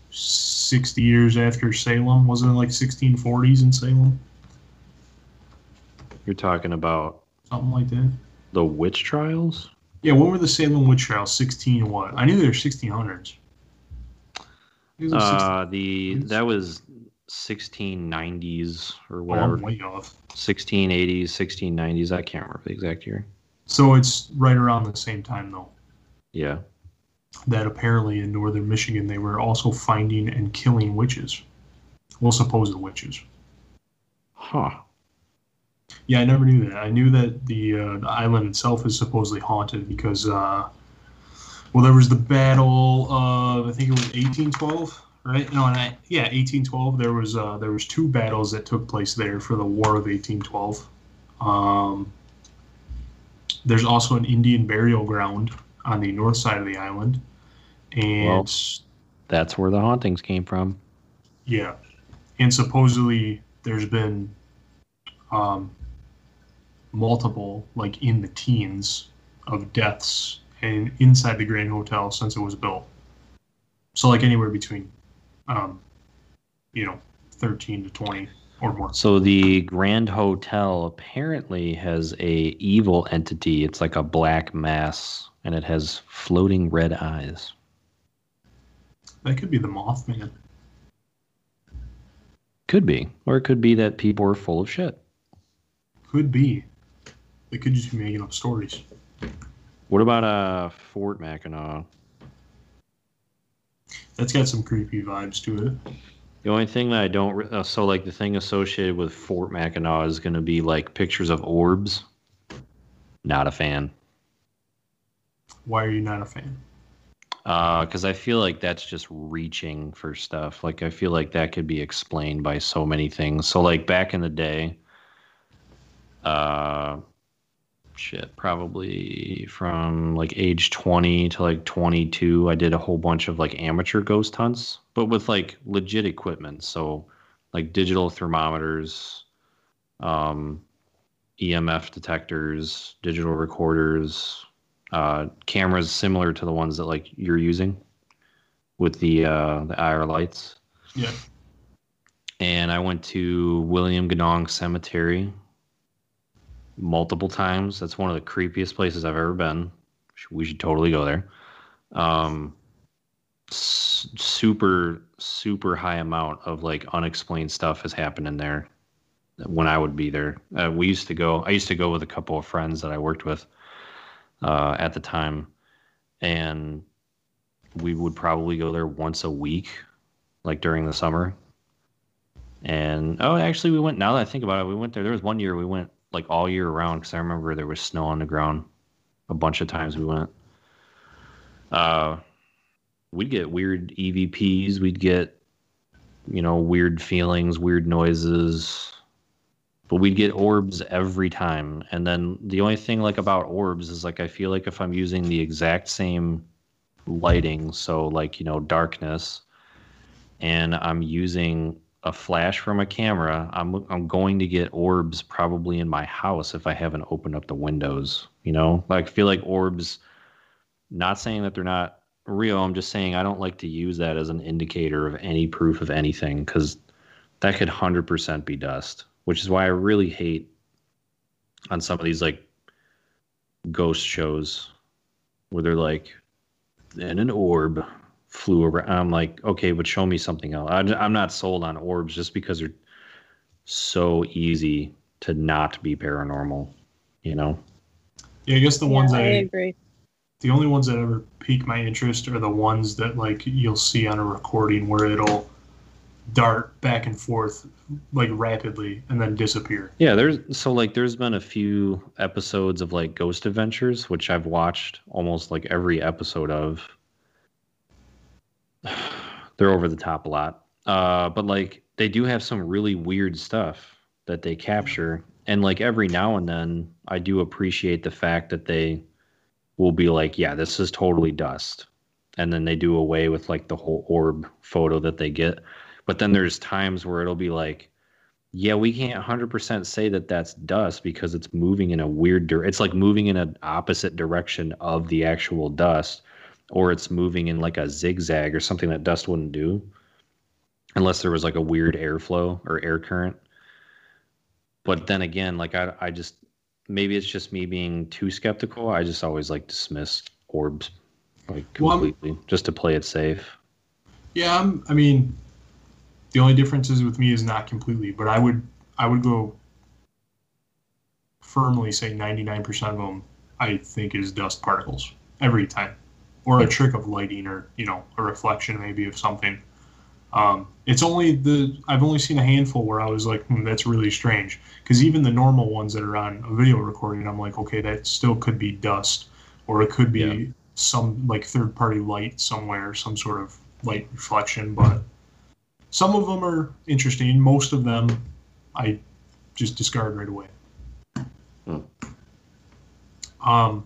60 years after Salem. Wasn't it like 1640s in Salem? You're talking about Something like that. the witch trials? Yeah, when were the Salem witch trials? 16 what? I knew they were 1600s. It was like 16 Uh, the that was 1690s or oh, whatever. I'm way off. 1680s, 1690s. I can't remember the exact year. So it's right around the same time though Yeah. that apparently in northern Michigan they were also finding and killing witches. Well, supposed witches. Huh. Yeah, I never knew that. I knew that the, uh, the island itself is supposedly haunted because, uh, well, there was the battle of I think it was 1812, right? No, and I, yeah, 1812. There was uh, there was two battles that took place there for the War of 1812. Um, there's also an Indian burial ground on the north side of the island, and Well- That's where the hauntings came from. yeah, and supposedly there's been um, multiple, like in the teens, of deaths and inside the Grand Hotel since it was built. So like anywhere between, um, you know, thirteen to twenty or more. So the Grand Hotel apparently has a evil entity. It's like a black mass, and it has floating red eyes. That could be the Mothman. Could be, or it could be that people are full of shit. Could be. They could just be making up stories. What about uh Fort Mackinac? That's got some creepy vibes to it. The only thing that I don't re- uh, so like the thing associated with Fort Mackinac is going to be like pictures of orbs. Not a fan. Why are you not a fan? because I feel like that's just reaching for stuff. Like I feel like that could be explained by so many things. So like back in the day, uh, shit, probably from like age twenty to like twenty two, I did a whole bunch of like amateur ghost hunts, but with like legit equipment. So like digital thermometers, um, EMF detectors, digital recorders, uh, cameras similar to the ones that like you're using with the uh, the IR lights. Yeah. And I went to William Ganong Cemetery multiple times. That's one of the creepiest places I've ever been. We should totally go there. Um, s- super super high amount of like unexplained stuff has happened in there when I would be there. Uh, we used to go. I used to go with a couple of friends that I worked with uh, at the time, and we would probably go there once a week, like during the summer. And oh, actually, we went. Now that I think about it, we went there. There was one year we went like all year round because I remember there was snow on the ground. A bunch of times we went. Uh, we'd get weird EVPs. We'd get, you know, weird feelings, weird noises but we'd get orbs every time and then the only thing like about orbs is like i feel like if i'm using the exact same lighting so like you know darkness and i'm using a flash from a camera i'm i'm going to get orbs probably in my house if i haven't opened up the windows you know? Like I feel like orbs not saying that they're not real i'm just saying i don't like to use that as an indicator of any proof of anything cuz that could 100% be dust which is why I really hate on some of these like ghost shows where they're like, and an orb flew around. I'm like, okay, but show me something else. I'm, I'm not sold on orbs just because they're so easy to not be paranormal, you know? Yeah, I guess the ones yeah, I I agree. the only ones that ever pique my interest are the ones that like you'll see on a recording where it'll dart back and forth like rapidly and then disappear. Yeah, there's so like there's been a few episodes of like Ghost Adventures, which I've watched almost like every episode of. They're over the top a lot. Uh, but like they do have some really weird stuff that they capture. And like every now and then I do appreciate the fact that they will be like, yeah, this is totally dust. And then they do away with like the whole orb photo that they get. But then there's times where it'll be like, yeah, we can't 100% say that that's dust because it's moving in a weird direction. It's like moving in an opposite direction of the actual dust, or it's moving in like a zigzag or something that dust wouldn't do, unless there was like a weird airflow or air current. But then again, like I, I just maybe it's just me being too skeptical. I just always like dismiss orbs like Well, completely just to play it safe. Yeah, I'm, I mean, the only difference is with me is not completely, but I would I would go firmly say 99% of them I think is dust particles every time, or a trick of lighting, or you know, a reflection maybe of something. Um, it's only the I've only seen a handful where I was like, hmm, that's really strange. Because even the normal ones that are on a video recording, I'm like, okay, that still could be dust, or it could be Yeah. some like third party light somewhere, some sort of light reflection. But some of them are interesting. Most of them, I just discard right away. Hmm. Um,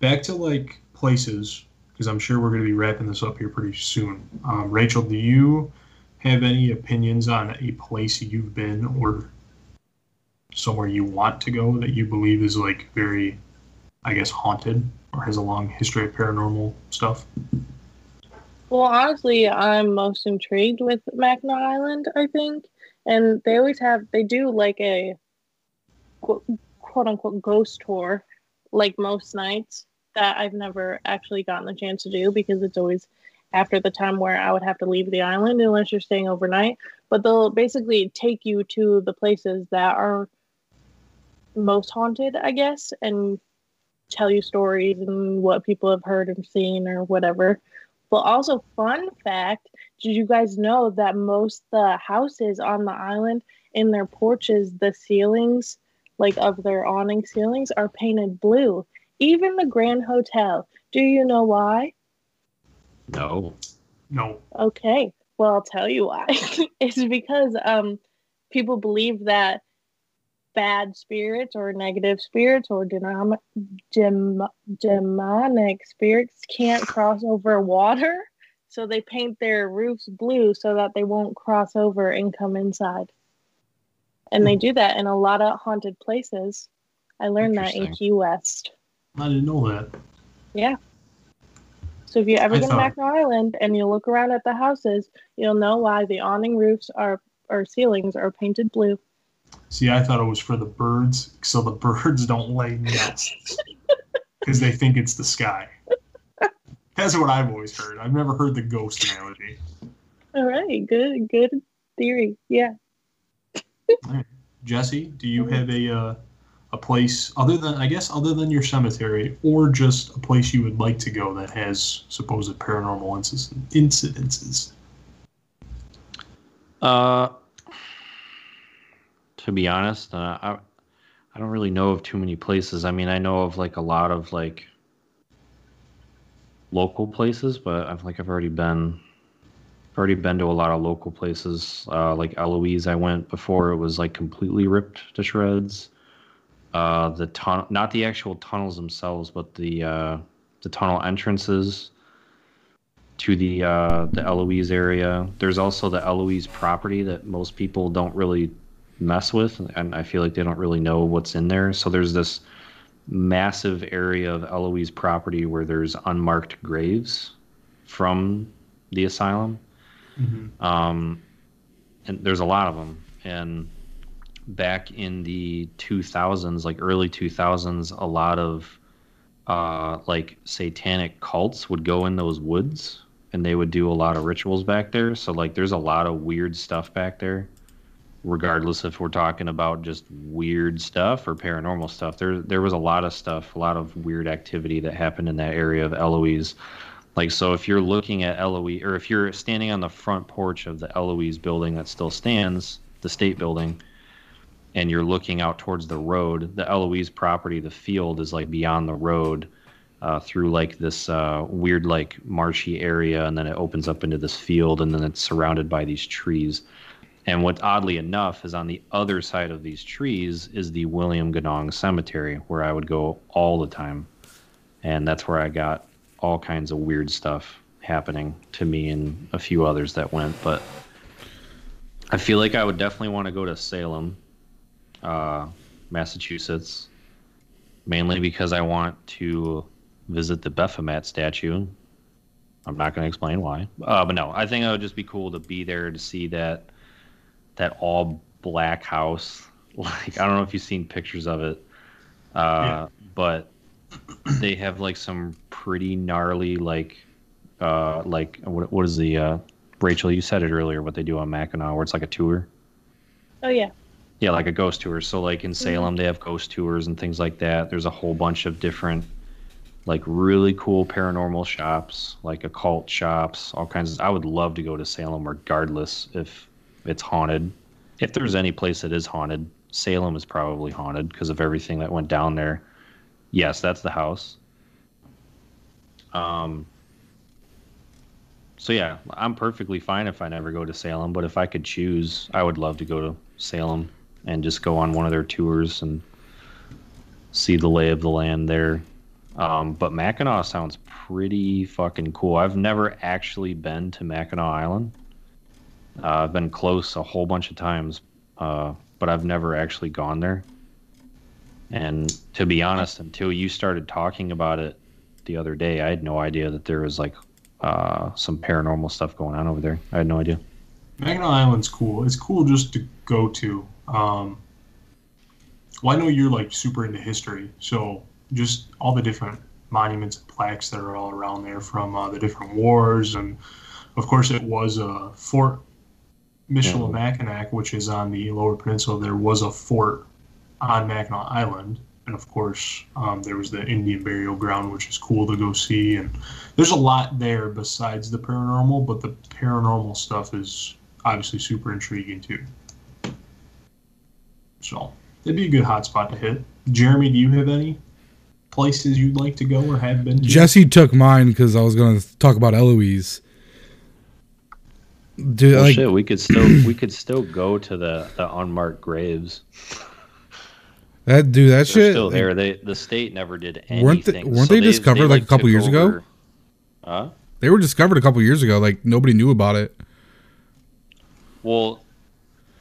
back to like places because I'm sure we're going to be wrapping this up here pretty soon. Um, Rachel, do you have any opinions on a place you've been or somewhere you want to go that you believe is like very, I guess, haunted or has a long history of paranormal stuff? Well, honestly, I'm most intrigued with Mackinac Island, I think. And they always have, they do like a quote, quote unquote ghost tour, like most nights, that I've never actually gotten the chance to do because it's always after the time where I would have to leave the island unless you're staying overnight. But they'll basically take you to the places that are most haunted, I guess, and tell you stories and what people have heard and seen or whatever. But also, fun fact: Did you guys know that most the houses on the island, in their porches, the ceilings, like of their awning ceilings, are painted blue. Even the Grand Hotel. Do you know why? No. No. Okay, well, I'll tell you why. it's because um, people believe that bad spirits or negative spirits or denom- dem- demonic spirits can't cross over water. So they paint their roofs blue so that they won't cross over and come inside. And they do that in a lot of haunted places. I learned that in Interesting. Key West. I didn't know that. Yeah. So if you ever go to Mackinac Island and you look around at the houses, you'll know why the awning roofs are or ceilings are painted blue. See, I thought it was for the birds, so the birds don't lay nests because they think it's the sky. That's what I've always heard. I've never heard the ghost analogy. All right, good, good theory. Yeah. Jesse, do you have a uh, a place other than I guess other than your cemetery, or just a place you would like to go that has supposed paranormal incidences? Uh, to be honest, uh, I I don't really know of too many places. I mean, I know of like a lot of like local places, but I've like I've already been already been to a lot of local places. Uh, like Eloise, I went before it was like completely ripped to shreds. Uh, the tunnel, not the actual tunnels themselves, but the uh, the tunnel entrances to the uh, the Eloise area. There's also the Eloise property that most people don't really mess with, and I feel like they don't really know what's in there. So there's this massive area of Eloise property where there's unmarked graves from the asylum. Mm-hmm. Um, and there's a lot of them. And back in the 2000s, like early 2000s, a lot of uh, like satanic cults would go in those woods and they would do a lot of rituals back there. So like there's a lot of weird stuff back there. Regardless if we're talking about just weird stuff or paranormal stuff, there there was a lot of stuff, a lot of weird activity that happened in that area of Eloise. Like so, if you're looking at Eloise, or if you're standing on the front porch of the Eloise building that still stands, the state building, and you're looking out towards the road, the Eloise property, the field is like beyond the road, uh, through like this uh, weird like marshy area, and then it opens up into this field, and then it's surrounded by these trees. And what oddly enough is on the other side of these trees is the William Ganong Cemetery, where I would go all the time, and that's where I got all kinds of weird stuff happening to me and a few others that went. But I feel like I would definitely want to go to Salem, uh, Massachusetts, mainly because I want to visit the Baphomet statue. I'm not going to explain why, uh, but no, I think it would just be cool to be there to see that that all black house. Like I don't know if you've seen pictures of it, uh, but they have like some pretty gnarly like uh like what what is the uh Rachel you said it earlier what they do on Mackinac where it's like a tour Oh yeah. Yeah, like a ghost tour. So like in Salem, they have ghost tours and things like that. There's a whole bunch of different, like really cool paranormal shops, like occult shops, all kinds of. I would love to go to Salem, regardless if it's haunted. If there's any place that is haunted, Salem is probably haunted because of everything that went down there. Yes, that's the house. Um. So yeah, I'm perfectly fine if I never go to Salem, but if I could choose, I would love to go to Salem and just go on one of their tours and see the lay of the land there. Um, but Mackinac sounds pretty fucking cool. I've never actually been to Mackinac Island. Uh, I've been close a whole bunch of times, uh, but I've never actually gone there. And to be honest, until you started talking about it the other day, I had no idea that there was like uh, some paranormal stuff going on over there. I had no idea. Mackinac Island's cool. It's cool just to go to. Um, well, I know you're like super into history, so just all the different monuments and plaques that are all around there from uh, the different wars, and of course it was a fort. Michilimackinac, which is on the Lower Peninsula, there was a fort on Mackinac Island, and of course um, there was the Indian burial ground, which is cool to go see. And there's a lot there besides the paranormal, but the paranormal stuff is obviously super intriguing too. So it'd be a good hot spot to hit. Jeremy, do you have any places you'd like to go or have been to? Jesse took mine because I was going to talk about Eloise. Dude, Well, like, shit, we could still we could still go to the the unmarked graves. that dude, that They're shit. still there. They the state never did anything. Weren't they- weren't so they discovered, like, a couple took years ago? over- Huh? they were discovered a couple years ago. Like nobody knew about it. Well,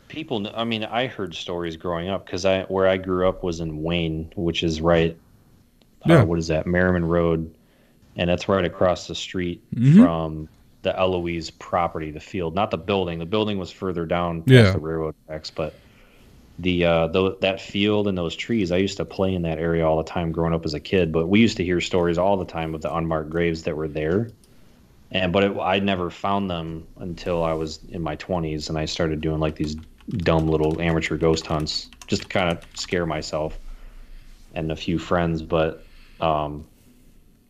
people. I mean, I heard stories growing up because I where I grew up was in Wayne, which is right. Yeah. Uh, what is that? Merriman Road, and that's right across the street Mhm. from the Eloise property, the field, not the building. The building was further down past Yeah. the railroad tracks, but the uh the, that field and those trees. I used to play in that area all the time growing up as a kid. But we used to hear stories all the time of the unmarked graves that were there and but it, I never found them until I was in my 20s and I started doing like these dumb little amateur ghost hunts just to kind of scare myself and a few friends but um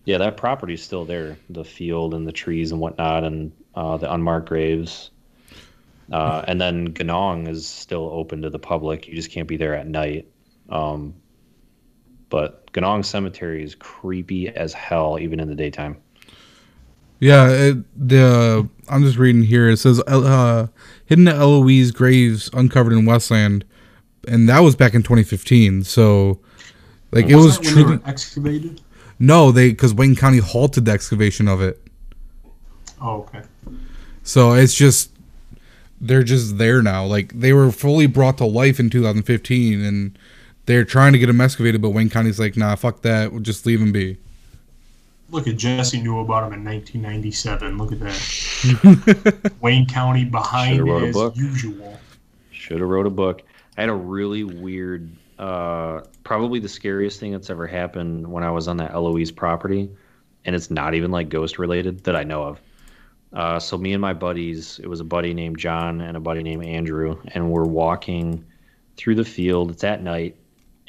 yeah that property's still there. The field and the trees and whatnot and uh, the unmarked graves. Uh, and then Ganong is still open to the public. You just can't be there at night. Um, but Ganong Cemetery is creepy as hell even in the daytime Yeah, it, the I'm just reading here. It says uh, hidden Eloise graves uncovered in Westland, and that was back in 2015. So, like, it was when they truly excavated. no, they because Wayne County halted the excavation of it. Oh, okay. So it's just they're just there now. Like they were fully brought to life in 2015, and they're trying to get them excavated, but Wayne County's like, nah, fuck that. We'll just leave them be. Look at Jesse knew about him in 1997. Look at that. Wayne County behind Should've wrote a as book. usual. Should have wrote a book. I had a really weird, uh, probably the scariest thing that's ever happened when I was on that Eloise property, and it's not even like ghost related that I know of. Uh, so me and my buddies, it was a buddy named John and a buddy named Andrew, and we're walking through the field. It's at night,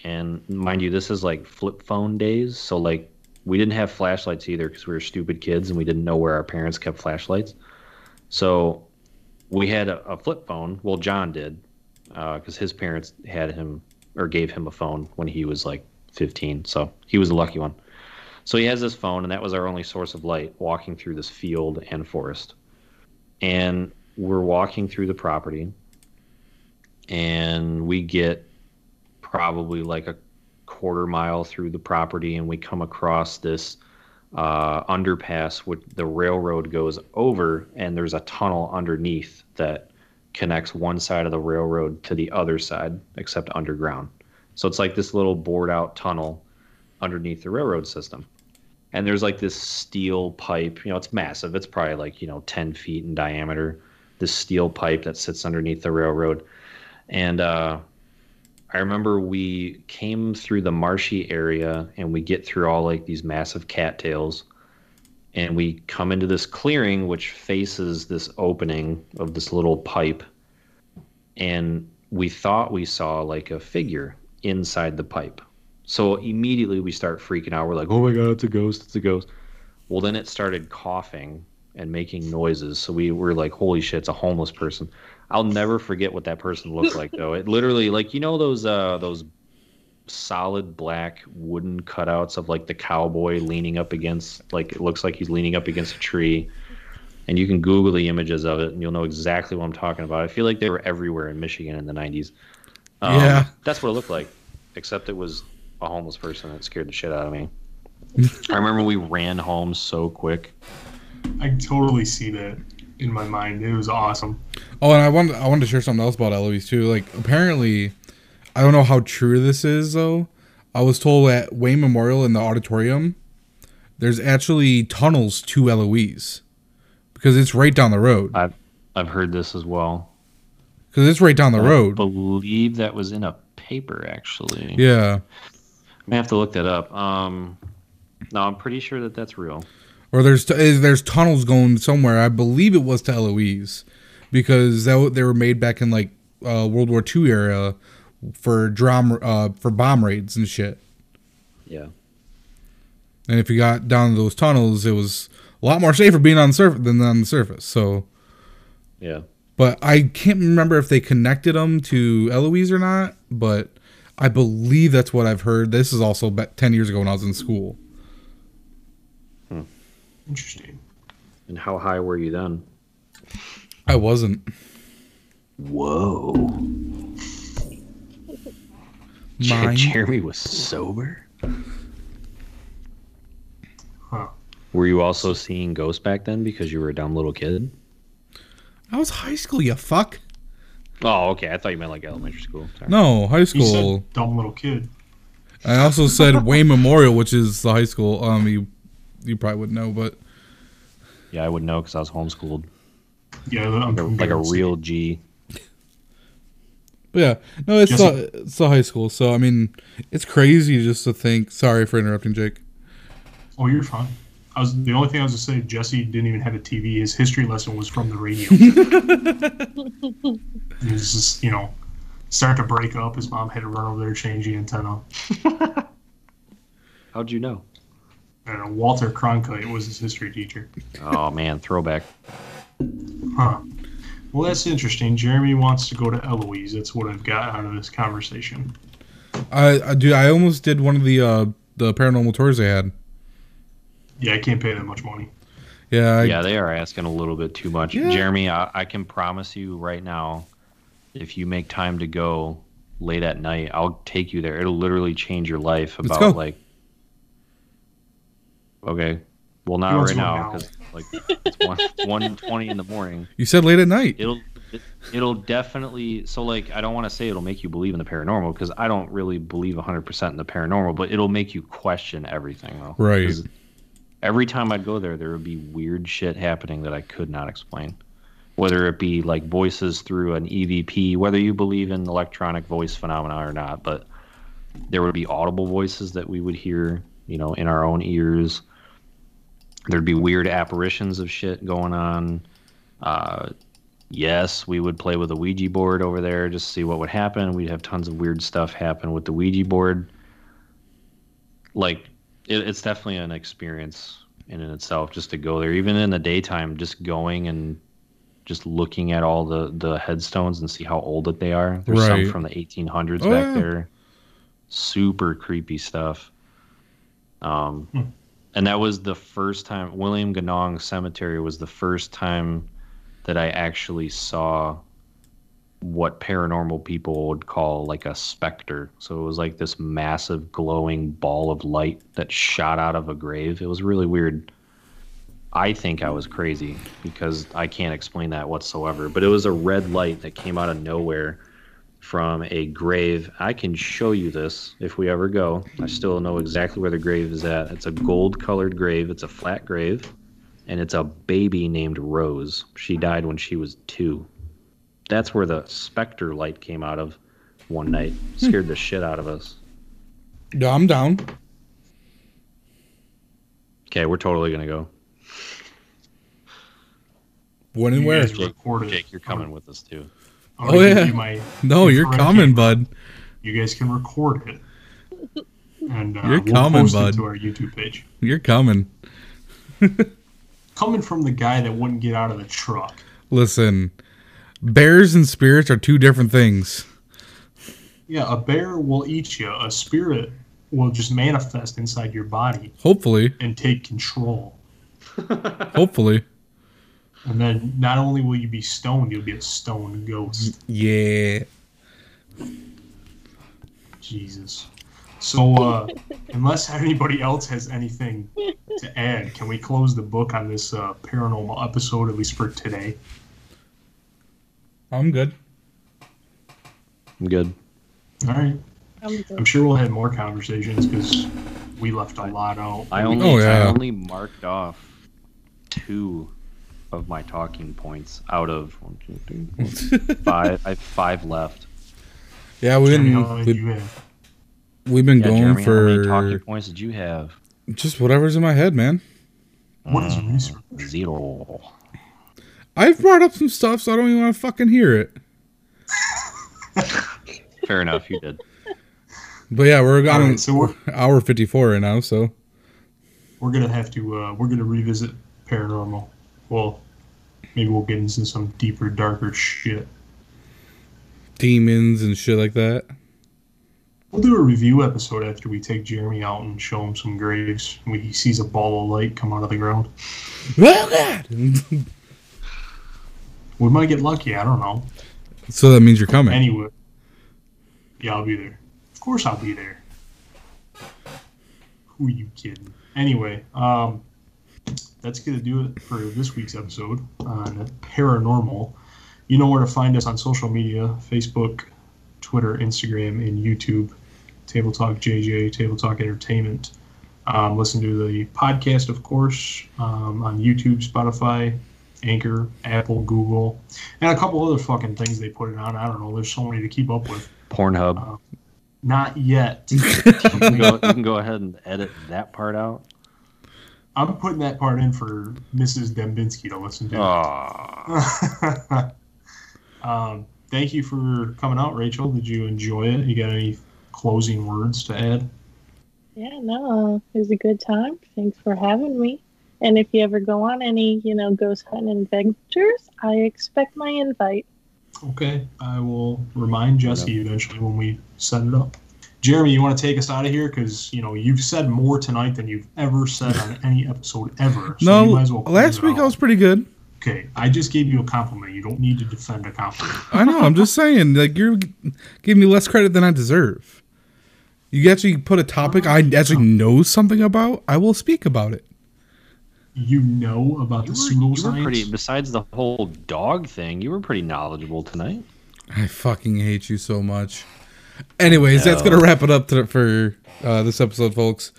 and mind you, this is like flip phone days. So like we didn't have flashlights either because we were stupid kids and we didn't know where our parents kept flashlights. So we had a, a flip phone. Well, John did uh, because his parents had him or gave him a phone when he was like 15. So he was the lucky one. So he has this phone, and that was our only source of light walking through this field and forest. And we're walking through the property, and we get probably like a quarter mile through the property, and we come across this uh, underpass which the railroad goes over, and there's a tunnel underneath that connects one side of the railroad to the other side, except underground. So it's like this little bored out tunnel underneath the railroad system. And there's like this steel pipe, you know, it's massive. It's probably like, you know, 10 feet in diameter. This steel pipe that sits underneath the railroad. And uh, I remember we came through the marshy area and we get through all like these massive cattails and we come into this clearing which faces this opening of this little pipe and we thought we saw like a figure inside the pipe. So immediately we start freaking out. We're like, "Oh my god, it's a ghost! It's a ghost!" Well, then it started coughing and making noises. So we were like, "Holy shit, it's a homeless person." I'll never forget what that person looked like though. It literally like you know those uh those solid black wooden cutouts of like the cowboy leaning up against like it looks like he's leaning up against a tree. And you can Google the images of it and you'll know exactly what I'm talking about. I feel like they were everywhere in Michigan in the 90s. Um, Yeah. That's what it looked like, except it was a homeless person that scared the shit out of me. I remember we ran home so quick. I totally see that in my mind. It was awesome. Oh, and I wanted I wanted to share something else about Eloise too. Like apparently, I don't know how true this is though. I was told at Wayne Memorial in the auditorium, there's actually tunnels to Eloise because it's right down the road. I've I've heard this as well. Because it's right down the road. I road. believe that was in a paper actually. Yeah. I may have to look that up. Um, no, I'm pretty sure that that's real. Or there's t- is- there's tunnels going somewhere. I believe it was to Eloise because that, they were made back in like uh, World War II era for drum uh, for bomb raids and shit. Yeah. And if you got down those tunnels, it was a lot more safer being on the surface than on the surface. So, Yeah. but I can't remember if they connected them to Eloise or not. But I believe that's what I've heard. This is also about ten years ago when I was in school. Interesting. And how high were you then? I wasn't. Whoa. Mine. Jeremy was sober. Huh. Were you also seeing ghosts back then because you were a dumb little kid? I was high school. You fuck. Oh, okay. I thought you meant like elementary school. Sorry. No, high You school. said dumb little kid. I also said Wayne Memorial, which is the high school. Um, you you probably wouldn't know, but Yeah, I wouldn't know because I was homeschooled. Yeah, I'm Like a Garden City. real G. but yeah, no, it's Jesse- the, it's the high school. So I mean, it's crazy just to think. Sorry for interrupting, Jake. Oh, you're fine. I was the only thing I was gonna say. Jesse didn't even have a TV. His history lesson was from the radio. he was just, you know, start to break up. His mom had to run over there change the antenna. How'd you know? And uh, Walter Cronkite was his history teacher. Oh man, throwback. Huh. Well, that's interesting. Jeremy wants to go to Eloise. That's what I've got out of this conversation. I, I dude, I almost did one of the uh the paranormal tours they had. Yeah, I can't pay that much money. Yeah, I, yeah, they are asking a little bit too much. Yeah. Jeremy, I, I can promise you right now, if you make time to go late at night, I'll take you there. It'll literally change your life about like. Okay, well not right now because like it's one one twenty in the morning. you said late at night. It'll it, it'll definitely so like I don't want to say it'll make you believe in the paranormal because I don't really believe hundred percent in the paranormal, but it'll make you question everything though. Right. Every time I'd go there, there would be weird shit happening that I could not explain. Whether it be like voices through an EVP, whether you believe in electronic voice phenomena or not, but there would be audible voices that we would hear, you know, in our own ears. There'd be weird apparitions of shit going on. Uh, yes, we would play with a Ouija board over there just to see what would happen. We'd have tons of weird stuff happen with the Ouija board. Like, it, it's definitely an experience in and itself just to go there. Even in the daytime, just going and just looking at all the, the headstones and see how old that they are. There's Right. some from the 1800s Oh, back yeah. there. Super creepy stuff. Um, Hmm. And that was the first time William Ganong Cemetery was the first time that I actually saw what paranormal people would call like a specter. So it was like this massive glowing ball of light that shot out of a grave. It was really weird. I think I was crazy because I can't explain that whatsoever. But it was a red light that came out of nowhere from a grave. I can show you this if we ever go. I still know exactly where the grave is at. It's a gold colored grave, it's a flat grave, and it's a baby named Rose. She died when she was two. That's where the specter light came out of one night. Hmm. Scared the shit out of us. Yeah, I'm down. Okay, we're totally gonna go. When and You where? Jake. Jake, you're coming with us too. I'm Oh, give yeah. you my No, you're coming, bud. You guys can record it. And uh, You're we'll coming, post bud. it to our YouTube page. You're coming. Coming from the guy that wouldn't get out of the truck. Listen, bears and spirits are two different things. Yeah, a bear will eat you. A spirit will just manifest inside your body Hopefully, and take control. hopefully. And then not only will you be stoned, you'll be a stone ghost. Yeah. Jesus. So, uh, unless anybody else has anything to add, can we close the book on this uh, paranormal episode, at least for today? I'm good. I'm good. All right. I'm good. I'm sure we'll have more conversations because we left a lot out. I only Oh, yeah. I only marked off two of my talking points out of one, two, three, four, five. I have five left. Yeah, we've Jeremy, been we've, we've been Yeah, going Jeremy, how many talking points did you have? just whatever's in my head, man. What is Mm, research? Zero. I've brought up some stuff, so I don't even want to fucking hear it. Fair enough, you did. But yeah, we're All on right, so we're, hour 54 right now, so we're gonna have to uh, we're gonna revisit paranormal. Well, maybe we'll get into some deeper, darker shit. demons and shit like that. We'll do a review episode after we take Jeremy out and show him some graves. When he sees a ball of light come out of the ground. Oh god. We might get lucky. I don't know. so that means you're coming. Anyway, yeah, I'll be there. Of course, I'll be there. Who are you kidding? Anyway, um, that's gonna do it for this week's episode on paranormal. You know where to find us on social media: Facebook, Twitter, Instagram, and YouTube. Table Talk JJ, Table Talk Entertainment. Um, listen to the podcast, of course, um, on YouTube, Spotify, Anchor, Apple, Google, and a couple other fucking things they put it on. I don't know. There's so many to keep up with. Pornhub. Not yet. You can, go, you can go ahead and edit that part out. I'm putting that part in for Mrs. Dembinski to listen to. Aw. um, thank you for coming out, Rachel. Did you enjoy it? You got any closing words to add? Yeah, no, it was a good time. Thanks for having me. And if you ever go on any, you know, ghost hunting adventures, I expect my invite. Okay, I will remind Jesse eventually when we set it up. Jeremy, you want to take us out of here because you know you've said more tonight than you've ever said on any episode ever. So no, you might as well last it week I was pretty good. Okay, I just gave you a compliment. You don't need to defend a compliment. I know. I'm just saying, like you're giving me less credit than I deserve. You actually put a topic I actually know something about. I will speak about it. You know about You the were, you were pseudoscience. pretty. Besides the whole dog thing, you were pretty knowledgeable tonight. I fucking hate you so much. Anyways, that's gonna wrap it up to, for uh, this episode, folks.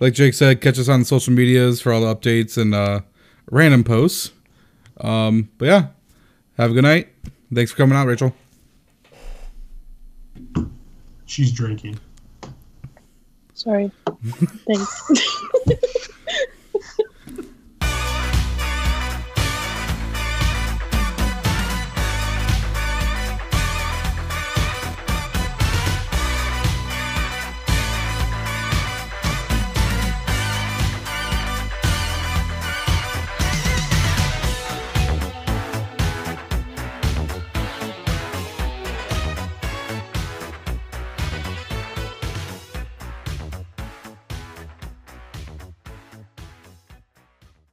Like Jake said, catch us on social medias for all the updates and uh, random posts. Um, but yeah, have a good night. Thanks for coming out, Rachel. She's drinking. Sorry. Thanks.